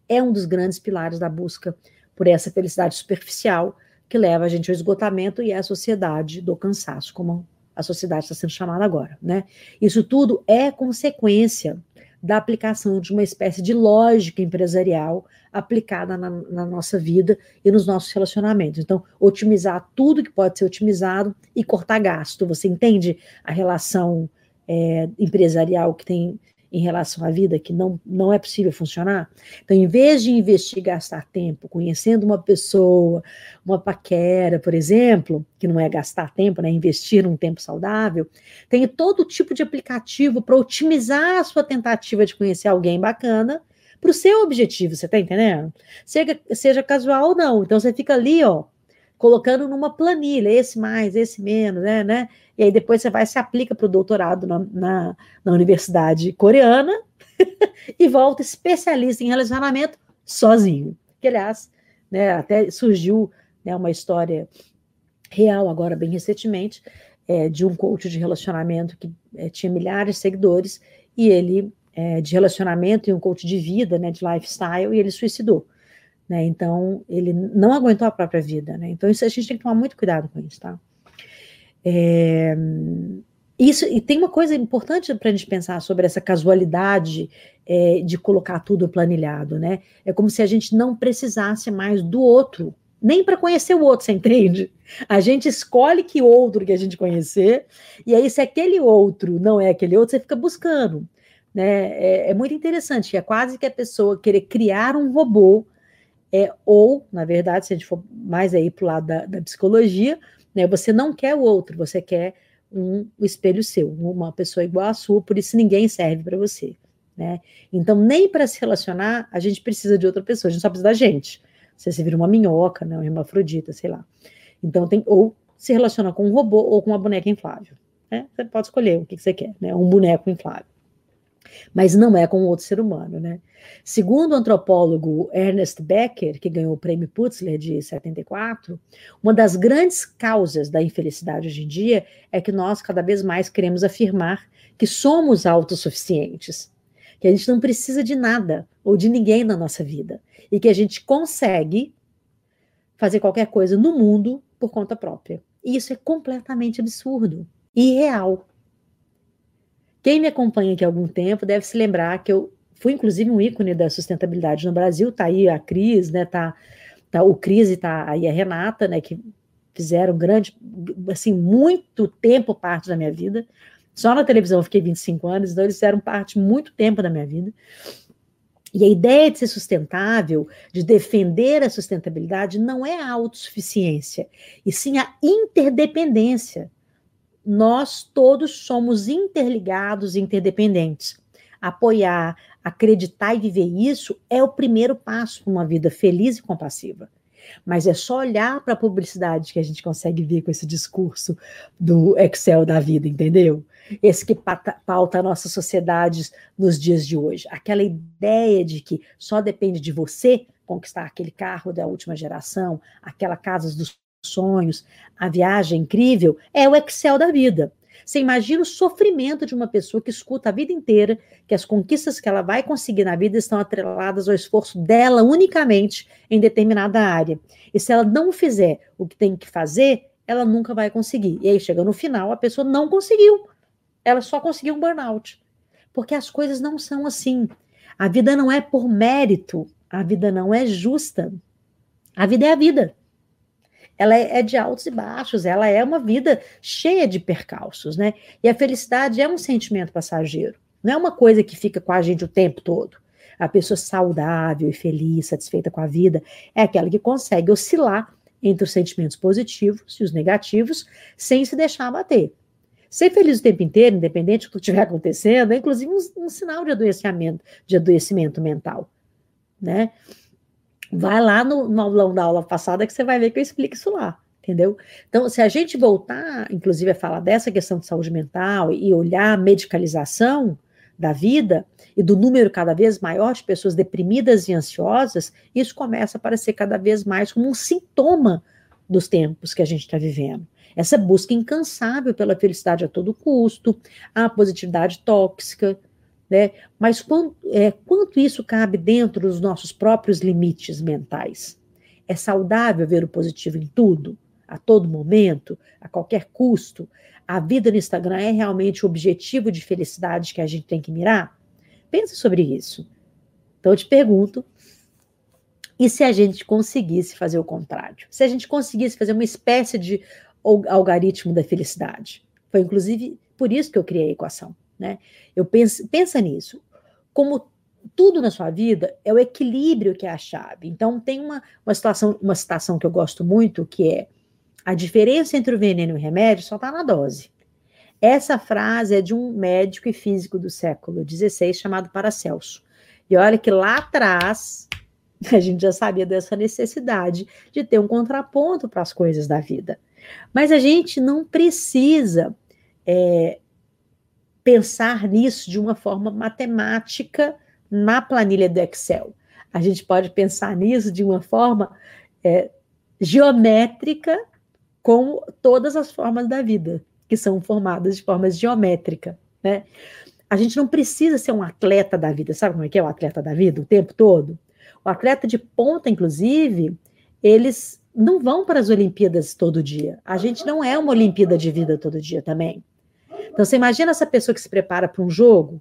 é um dos grandes pilares da busca por essa felicidade superficial que leva a gente ao esgotamento e à sociedade do cansaço, como a sociedade está sendo chamada agora, né? Isso tudo é consequência da aplicação de uma espécie de lógica empresarial aplicada na, na, nossa vida e nos nossos relacionamentos. Então, otimizar tudo que pode ser otimizado e cortar gasto. Você entende a relação é, empresarial que tem em relação à vida que não, não é possível funcionar. Então, em vez de investir gastar tempo conhecendo uma pessoa, uma paquera, por exemplo, que não é gastar tempo, né, investir num tempo saudável, tem todo tipo de aplicativo para otimizar a sua tentativa de conhecer alguém bacana para o seu objetivo, você está entendendo? Seja, seja casual ou não. Então, você fica ali, ó, colocando numa planilha, esse mais, esse menos, né, né? E aí depois você vai se aplica para o doutorado na, na, na, universidade coreana e volta especialista em relacionamento sozinho. Que, aliás, né, até surgiu né, uma história real agora, bem recentemente, é, de um coach de relacionamento que é, tinha milhares de seguidores e ele, é, de relacionamento e um coach de vida, né, de lifestyle, e ele suicidou. Né? Então, ele não aguentou a própria vida, né? Então, isso a gente tem que tomar muito cuidado com isso, tá? É, isso, e tem uma coisa importante para a gente pensar sobre essa casualidade é, de colocar tudo planilhado, né? É como se a gente não precisasse mais do outro, nem para conhecer o outro, você entende? A gente escolhe que outro que a gente conhecer, e aí, se aquele outro não é aquele outro, você fica buscando. Né? É, é muito interessante, é quase que a pessoa querer criar um robô é, ou, na verdade, se a gente for mais aí para o lado da, da, psicologia, né, você não quer o outro, você quer um, espelho seu, uma pessoa igual à sua, por isso ninguém serve para você. Né? Então, nem para se relacionar, a gente precisa de outra pessoa, a gente só precisa da gente. Você se vira uma minhoca, né, uma hermafrodita, sei lá. Então, tem, ou se relaciona com um robô ou com uma boneca inflável. Né? Você pode escolher o que, que você quer, né? Um boneco inflável mas não é com outro ser humano, né? Segundo o antropólogo Ernest Becker, que ganhou o prêmio Putzler de 74, uma das grandes causas da infelicidade hoje em dia é que nós cada vez mais queremos afirmar que somos autossuficientes, que a gente não precisa de nada ou de ninguém na nossa vida e que a gente consegue fazer qualquer coisa no mundo por conta própria. E isso é completamente absurdo e irreal. Quem me acompanha aqui há algum tempo deve se lembrar que eu fui, inclusive, um ícone da sustentabilidade no Brasil. Tá aí a Cris, né? Tá, tá o Cris e tá aí a Renata, né? Que fizeram grande, assim, muito tempo parte da minha vida. Só na televisão eu fiquei 25 anos, então eles fizeram parte muito tempo da minha vida. E a ideia de ser sustentável, de defender a sustentabilidade, não é a autossuficiência, e sim a interdependência nós todos somos interligados e interdependentes. Apoiar, acreditar e viver isso é o primeiro passo para uma vida feliz e compassiva. Mas é só olhar para a publicidade que a gente consegue ver com esse discurso do Excel da vida, entendeu? Esse que pauta a nossa sociedade nos dias de hoje. Aquela ideia de que só depende de você conquistar aquele carro da última geração, aquela casa dos sonhos, a viagem incrível, é o Excel da vida. Você imagina o sofrimento de uma pessoa que escuta a vida inteira que as conquistas que ela vai conseguir na vida estão atreladas ao esforço dela unicamente em determinada área. E se ela não fizer o que tem que fazer, ela nunca vai conseguir. E aí chega no final, a pessoa não conseguiu. Ela só conseguiu um burnout. Porque as coisas não são assim. A vida não é por mérito, a vida não é justa. A vida é a vida ela é, é de altos e baixos, ela é uma vida cheia de percalços, né? E a felicidade é um sentimento passageiro, não é uma coisa que fica com a gente o tempo todo. A pessoa saudável e feliz, satisfeita com a vida, é aquela que consegue oscilar entre os sentimentos positivos e os negativos, sem se deixar abater. Ser feliz o tempo inteiro, independente do que estiver acontecendo, é inclusive um, um sinal de adoecimento, de adoecimento mental, né? Vai lá no, no aulão da aula passada que você vai ver que eu explico isso lá. entendeu? Então, se a gente voltar, inclusive, a falar dessa questão de saúde mental e olhar a medicalização da vida e do número cada vez maior de pessoas deprimidas e ansiosas, isso começa a aparecer cada vez mais como um sintoma dos tempos que a gente está vivendo. Essa busca incansável pela felicidade a todo custo, a positividade tóxica, né? Mas quanto, é, quanto isso cabe dentro dos nossos próprios limites mentais? É saudável ver o positivo em tudo? a todo momento, a qualquer custo, a vida no Instagram é realmente o objetivo de felicidade que a gente tem que mirar? Pense sobre isso. Então eu te pergunto, e se a gente conseguisse fazer o contrário? Se a gente conseguisse fazer uma espécie de algoritmo da felicidade? Foi inclusive por isso que eu criei a equação, né? Eu penso, pensa nisso. Como tudo na sua vida é o equilíbrio que é a chave. Então tem uma, uma situação, uma citação que eu gosto muito que é a diferença entre o veneno e o remédio só está na dose. Essa frase é de um médico e físico do século XVI chamado Paracelso. E olha que lá atrás a gente já sabia dessa necessidade de ter um contraponto para as coisas da vida. Mas a gente não precisa é, pensar nisso de uma forma matemática na planilha do Excel. A gente pode pensar nisso de uma forma é, geométrica com todas as formas da vida, que são formadas de formas geométricas, né? A gente não precisa ser um atleta da vida, sabe como é que é o atleta da vida o tempo todo? O atleta de ponta, inclusive, eles não vão para as Olimpíadas todo dia. A gente não é uma Olimpíada de vida todo dia também. Então, você imagina essa pessoa que se prepara para um jogo,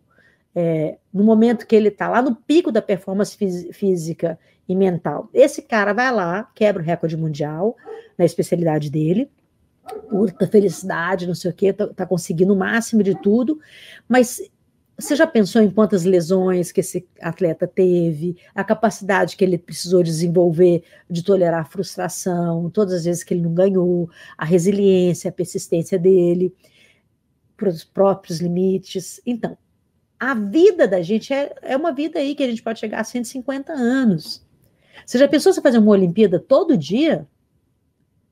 é, no momento que ele está lá no pico da performance física e mental. Esse cara vai lá, quebra o recorde mundial na especialidade dele, puta felicidade, não sei o quê, tá, tá conseguindo o máximo de tudo, mas você já pensou em quantas lesões que esse atleta teve, a capacidade que ele precisou desenvolver de tolerar a frustração, todas as vezes que ele não ganhou, a resiliência, a persistência dele, para os próprios limites. Então, a vida da gente é, é uma vida aí que a gente pode chegar a 150 anos. Você já pensou você fazer uma Olimpíada todo dia?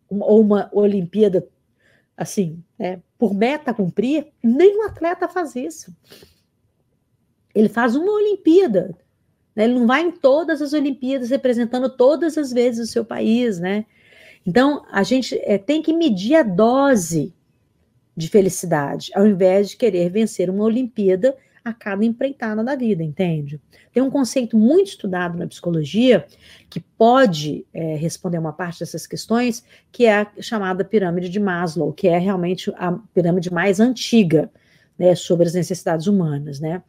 ou uma Olimpíada assim, né, por meta cumprir? Nenhum atleta faz isso. Ele faz uma Olimpíada. Né? Ele não vai em todas as Olimpíadas representando todas as vezes o seu país, né? Então, a gente é, tem que medir a dose de felicidade, ao invés de querer vencer uma Olimpíada a cada empreitada da vida, entende? Tem um conceito muito estudado na psicologia que pode é, responder uma parte dessas questões, que é a chamada pirâmide de Maslow, que é realmente a pirâmide mais antiga né, sobre as necessidades humanas, né?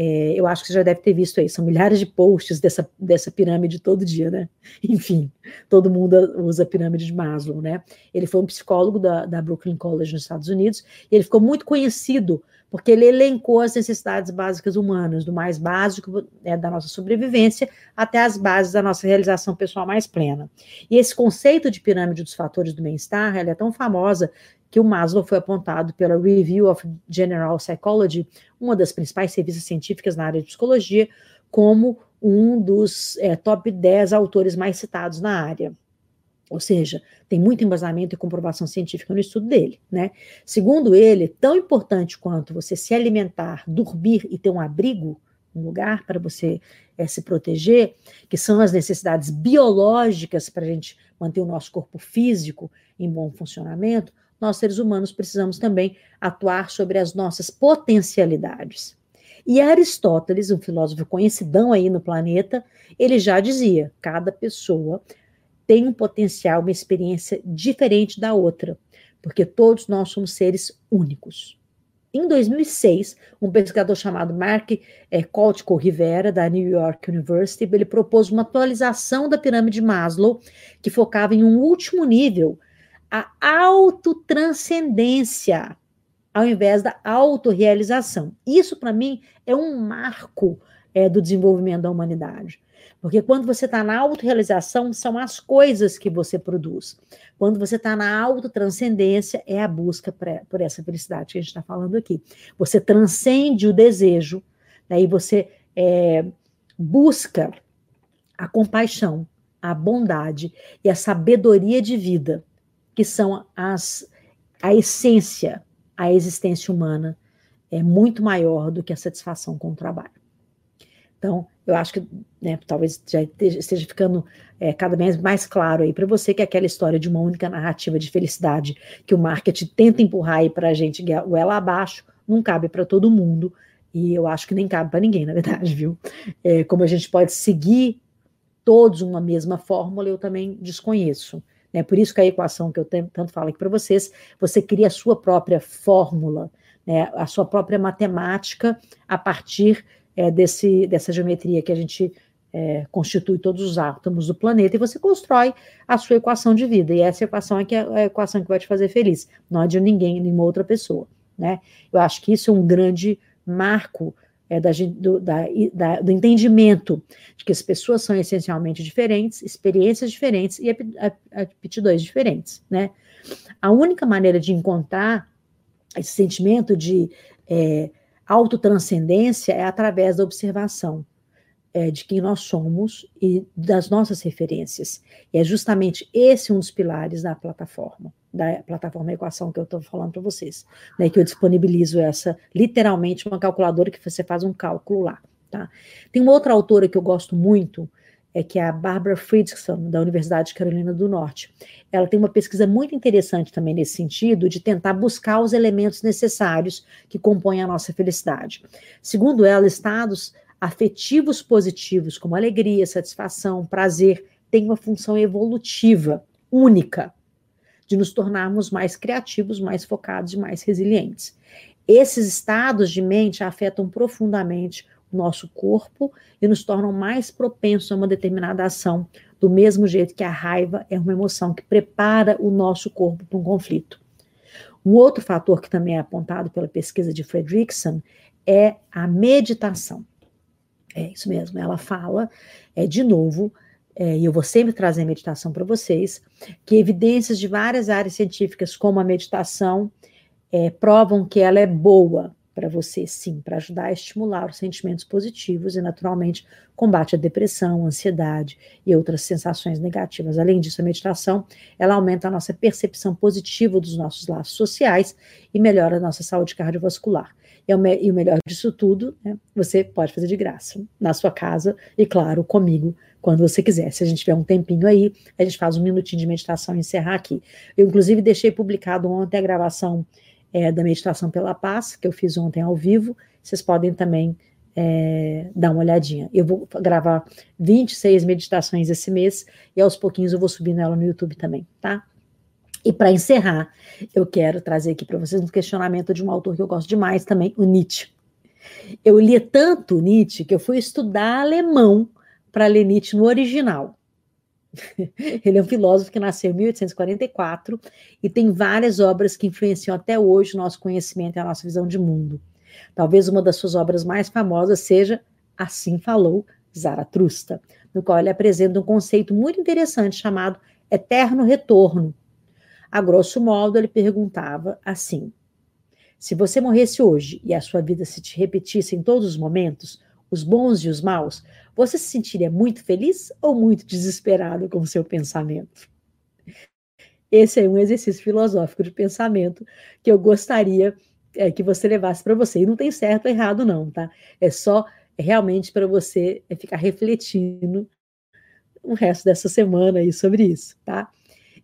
É, eu acho que você já deve ter visto aí, são milhares de posts dessa, dessa pirâmide todo dia, né? Enfim, todo mundo usa a pirâmide de Maslow, né? Ele foi um psicólogo da, da Brooklyn College nos Estados Unidos e ele ficou muito conhecido porque ele elencou as necessidades básicas humanas, do mais básico né, da nossa sobrevivência até as bases da nossa realização pessoal mais plena. E esse conceito de pirâmide dos fatores do bem-estar, ela é tão famosa que o Maslow foi apontado pela Review of General Psychology, uma das principais revistas científicas na área de psicologia, como um dos é, top 10 autores mais citados na área. Ou seja, tem muito embasamento e comprovação científica no estudo dele, né? Segundo ele, tão importante quanto você se alimentar, dormir e ter um abrigo, um lugar para você é, se proteger, que são as necessidades biológicas para a gente manter o nosso corpo físico em bom funcionamento, nós seres humanos precisamos também atuar sobre as nossas potencialidades. E Aristóteles, um filósofo conhecidão aí no planeta, ele já dizia: cada pessoa tem um potencial, uma experiência diferente da outra, porque todos nós somos seres únicos. Em 2006, um pesquisador chamado Mark é, Coltico Rivera, da New York University, ele propôs uma atualização da pirâmide Maslow, que focava em um último nível, a autotranscendência, ao invés da autorrealização. Isso, para mim, é um marco é, do desenvolvimento da humanidade. Porque quando você está na autorrealização, são as coisas que você produz. Quando você está na autotranscendência, é a busca pra, por essa felicidade que a gente está falando aqui. Você transcende o desejo, daí né, você é, busca a compaixão, a bondade e a sabedoria de vida, que são as, a essência, a existência humana é muito maior do que a satisfação com o trabalho. Então, eu acho que né, talvez já esteja ficando é, cada vez mais claro aí para você que aquela história de uma única narrativa de felicidade que o marketing tenta empurrar aí para a gente goela abaixo, não cabe para todo mundo, e eu acho que nem cabe para ninguém, na verdade, viu? É, como a gente pode seguir todos uma mesma fórmula, eu também desconheço. Né? Por isso que a equação que eu tanto falo aqui para vocês, você cria a sua própria fórmula, né? a sua própria matemática a partir é, desse, dessa geometria que a gente é, constitui todos os átomos do planeta e você constrói a sua equação de vida. E essa equação é, que é a equação que vai te fazer feliz, não é de ninguém, nenhuma outra pessoa. Né? Eu acho que isso é um grande marco é, da, do, da, da, do entendimento de que as pessoas são essencialmente diferentes, experiências diferentes e aptidões diferentes. Né? A única maneira de encontrar esse sentimento de é, autotranscendência é através da observação é, de quem nós somos e das nossas referências. E é justamente esse um dos pilares da plataforma, da plataforma Equação que eu estou falando para vocês, né, que eu disponibilizo essa, literalmente, uma calculadora que você faz um cálculo lá. Tá? Tem uma outra autora que eu gosto muito, é que é a Barbara Fridson, da Universidade de Carolina do Norte. Ela tem uma pesquisa muito interessante também nesse sentido, de tentar buscar os elementos necessários que compõem a nossa felicidade. Segundo ela, estados afetivos positivos, como alegria, satisfação, prazer, têm uma função evolutiva única de nos tornarmos mais criativos, mais focados e mais resilientes. Esses estados de mente afetam profundamente o nosso corpo e nos tornam mais propensos a uma determinada ação, do mesmo jeito que a raiva é uma emoção que prepara o nosso corpo para um conflito. Um outro fator que também é apontado pela pesquisa de Fredrickson é a meditação. É isso mesmo, ela fala, é, de novo, é, e eu vou sempre trazer meditação para vocês, que evidências de várias áreas científicas, como a meditação, é, provam que ela é boa para você, sim, para ajudar a estimular os sentimentos positivos e, naturalmente, combate a depressão, ansiedade e outras sensações negativas. Além disso, a meditação, ela aumenta a nossa percepção positiva dos nossos laços sociais e melhora a nossa saúde cardiovascular. E, o melhor disso tudo, né, você pode fazer de graça, na sua casa e, claro, comigo, quando você quiser. Se a gente tiver um tempinho aí, a gente faz um minutinho de meditação e encerrar aqui. Eu, inclusive, deixei publicado ontem a gravação é, da Meditação pela Paz, que eu fiz ontem ao vivo. Vocês podem também é, dar uma olhadinha. Eu vou gravar 26 meditações esse mês e aos pouquinhos eu vou subindo ela no YouTube também, tá? E para encerrar, eu quero trazer aqui para vocês um questionamento de um autor que eu gosto demais também, o Nietzsche. Eu li tanto Nietzsche que eu fui estudar alemão para ler Nietzsche no original. Ele é um filósofo que nasceu em 1844 e tem várias obras que influenciam até hoje o nosso conhecimento e a nossa visão de mundo. Talvez uma das suas obras mais famosas seja Assim Falou Zaratustra, no qual ele apresenta um conceito muito interessante chamado eterno retorno, a grosso modo, ele perguntava assim: se você morresse hoje e a sua vida se te repetisse em todos os momentos, os bons e os maus, você se sentiria muito feliz ou muito desesperado com o seu pensamento? Esse é um exercício filosófico de pensamento que eu gostaria é, que você levasse para você. E não tem certo ou errado, não, tá? É só realmente para você é, ficar refletindo o resto dessa semana aí sobre isso, tá?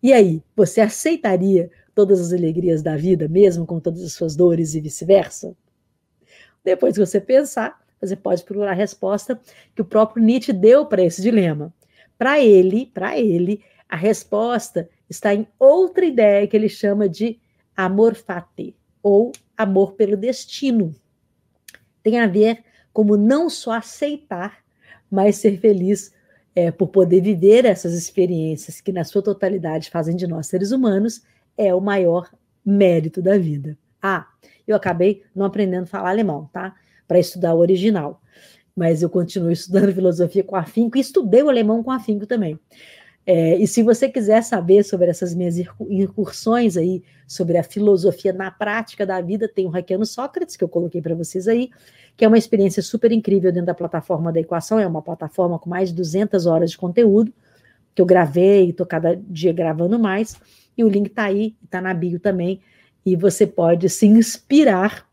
E aí, você aceitaria todas as alegrias da vida, mesmo com todas as suas dores e vice-versa? Depois que você pensar, você pode procurar a resposta que o próprio Nietzsche deu para esse dilema. Para ele, para ele, a resposta está em outra ideia que ele chama de amor fati, ou amor pelo destino. Tem a ver como não só aceitar, mas ser feliz é, por poder viver essas experiências que, na sua totalidade, fazem de nós seres humanos, é o maior mérito da vida. Ah, eu acabei não aprendendo a falar alemão, tá? Para estudar o original. Mas eu continuo estudando filosofia com afinco e estudei o alemão com afinco também. É, e se você quiser saber sobre essas minhas incursões aí, sobre a filosofia na prática da vida, tem o Hackeando Sócrates, que eu coloquei para vocês aí, que é uma experiência super incrível dentro da plataforma da Equação, é uma plataforma com mais de 200 horas de conteúdo, que eu gravei, estou cada dia gravando mais, E o link está aí, está na bio também, e você pode se inspirar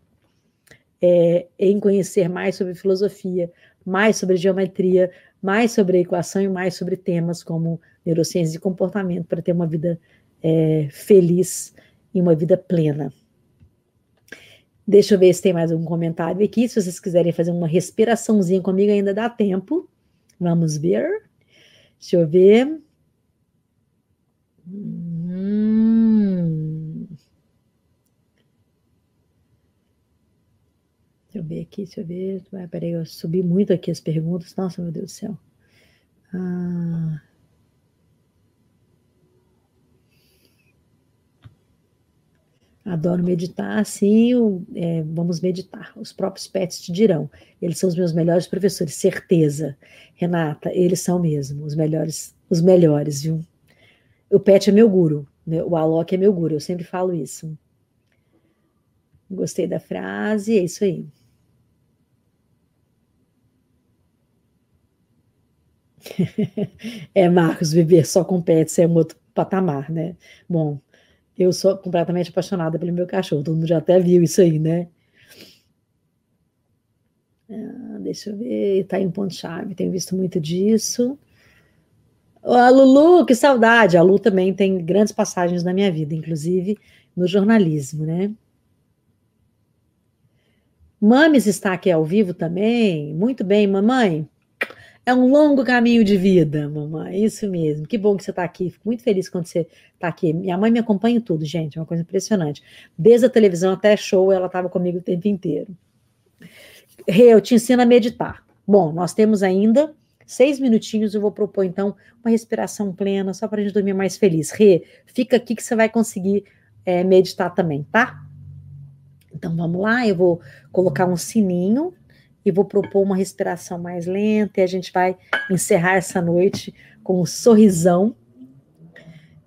é, em conhecer mais sobre filosofia, mais sobre geometria, mais sobre equação e mais sobre temas como neurociência e comportamento para ter uma vida é, feliz e uma vida plena. Deixa eu ver se tem mais algum comentário aqui. Se vocês quiserem fazer uma respiraçãozinha comigo, ainda dá tempo. Vamos ver. Deixa eu ver. Hum. Eu ver aqui, deixa eu ver. Ah, peraí, eu subi muito aqui as perguntas. Nossa, meu Deus do céu. Ah. Adoro meditar, sim, é, vamos meditar. Os próprios pets te dirão. Eles são os meus melhores professores, certeza. Renata, eles são mesmo os melhores, os melhores, viu? O pet é meu guru, né? o Alok é meu guru, eu sempre falo isso. Gostei da frase, é isso aí. é, Marcos, viver só com pets é um outro patamar, né? Bom, eu sou completamente apaixonada pelo meu cachorro, todo mundo já até viu isso aí, né? Ah, deixa eu ver, tá em ponto-chave, tenho visto muito disso. A Lulu, que saudade! A Lu também tem grandes passagens na minha vida, inclusive no jornalismo, né? Mames está aqui ao vivo também. Muito bem, mamãe. É um longo caminho de vida, mamãe. Isso mesmo. Que bom que você está aqui. Fico muito feliz quando você está aqui. Minha mãe me acompanha em tudo, gente. É uma coisa impressionante. Desde a televisão até show, ela estava comigo o tempo inteiro. Rê, eu te ensino a meditar. Bom, nós temos ainda seis minutinhos. Eu vou propor, então, uma respiração plena, só para a gente dormir mais feliz. Rê, fica aqui que você vai conseguir é, meditar também, tá? Então vamos lá, eu vou colocar um sininho e vou propor uma respiração mais lenta e a gente vai encerrar essa noite com um sorrisão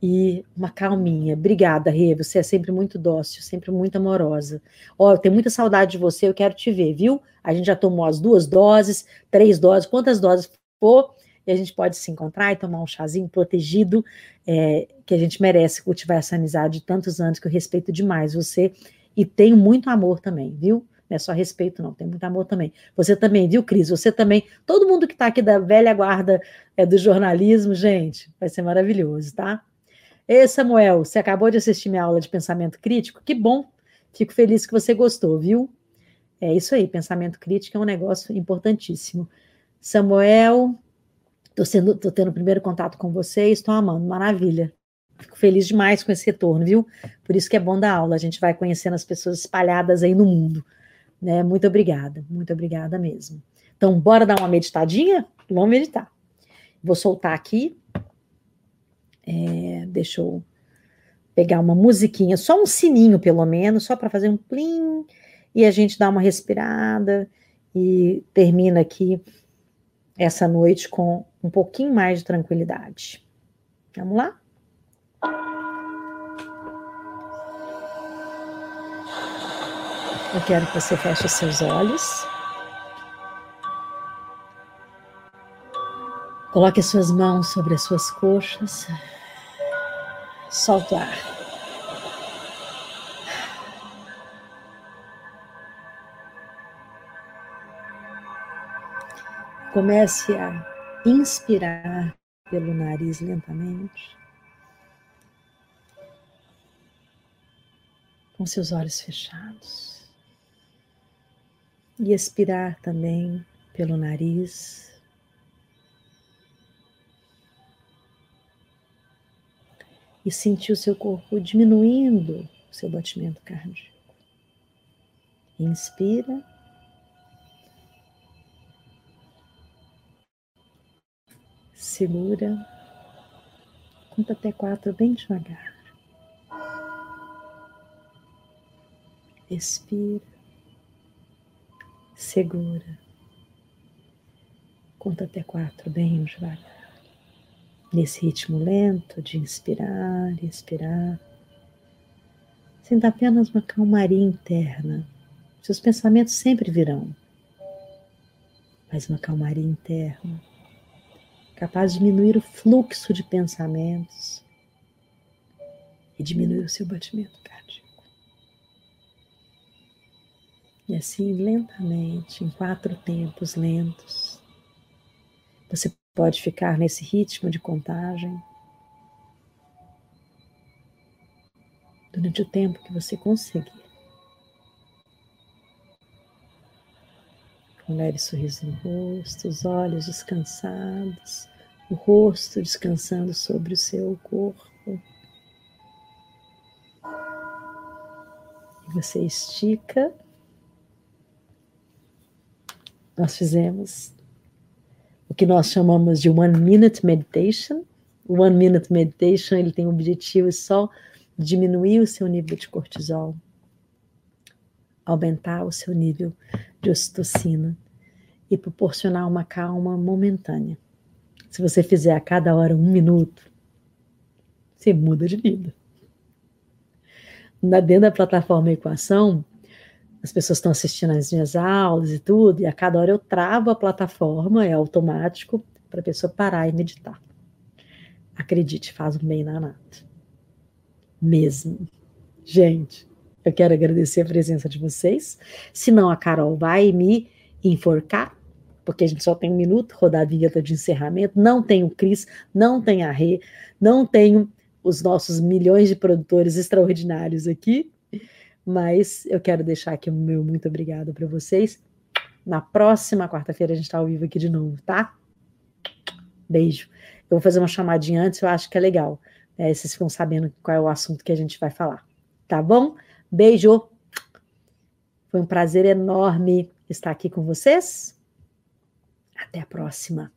e uma calminha. Obrigada, Rê, você é sempre muito dócil, sempre muito amorosa. Ó, eu tenho muita saudade de você, eu quero te ver, viu? A gente já tomou as duas doses, três doses, quantas doses for, e a gente pode se encontrar e tomar um chazinho protegido, é, que a gente merece cultivar essa amizade de tantos anos, que eu respeito demais você e tenho muito amor também, viu? Não é só respeito, não, tem muito amor também. Você também, viu, Cris? Você também. Todo mundo que está aqui da velha guarda é, do jornalismo, gente, vai ser maravilhoso, tá? Ei, Samuel, você acabou de assistir minha aula de pensamento crítico? Que bom! Fico feliz que você gostou, viu? É isso aí, pensamento crítico é um negócio importantíssimo. Samuel, tô, sendo, tô tendo o primeiro contato com você e estou amando, maravilha. Fico feliz demais com esse retorno, viu? Por isso que é bom dar aula, a gente vai conhecendo as pessoas espalhadas aí no mundo. Né? Muito obrigada, muito obrigada mesmo. Então, bora dar uma meditadinha? Vamos meditar. Vou soltar aqui. É, deixa eu pegar uma musiquinha, só um sininho pelo menos, só para fazer um plim e a gente dá uma respirada e termina aqui essa noite com um pouquinho mais de tranquilidade. Vamos lá? Eu quero que você feche seus olhos. Coloque as suas mãos sobre as suas coxas. Solta o ar. Comece a inspirar pelo nariz lentamente. Com seus olhos fechados e expirar também pelo nariz. E sentir o seu corpo diminuindo o seu batimento cardíaco. Inspira. Segura. Conta até quatro bem devagar. Expira segura. Conta até quatro bem devagar. Nesse ritmo lento de inspirar e expirar. Sinta apenas uma calmaria interna. Seus pensamentos sempre virão. Mas uma calmaria interna, capaz de diminuir o fluxo de pensamentos e diminuir o seu batimento E assim, lentamente, em quatro tempos lentos, você pode ficar nesse ritmo de contagem durante o tempo que você conseguir. Com leve sorriso no rosto, os olhos descansados, o rosto descansando sobre o seu corpo. E você estica. Nós fizemos o que nós chamamos de One Minute Meditation. O One Minute Meditation ele tem o objetivo só diminuir o seu nível de cortisol, aumentar o seu nível de ocitocina e proporcionar uma calma momentânea. Se você fizer a cada hora um minuto, você muda de vida. Na, dentro da plataforma Equação, as pessoas estão assistindo as minhas aulas e tudo, e a cada hora eu travo a plataforma, é automático, para a pessoa parar e meditar. Acredite, faz um bem danado mesmo. Gente, eu quero agradecer a presença de vocês. Senão a Carol vai me enforcar, porque a gente só tem um minuto, rodar a vinheta de encerramento. Não tem o Cris, não tem a Rê, não tenho os nossos milhões de produtores extraordinários aqui. Mas eu quero deixar aqui o meu muito obrigado para vocês. Na próxima quarta-feira a gente está ao vivo aqui de novo, tá? Beijo. Eu vou fazer uma chamadinha antes, eu acho que é legal. É, vocês ficam sabendo qual é o assunto que a gente vai falar. Tá bom? Beijo. Foi um prazer enorme estar aqui com vocês. Até a próxima.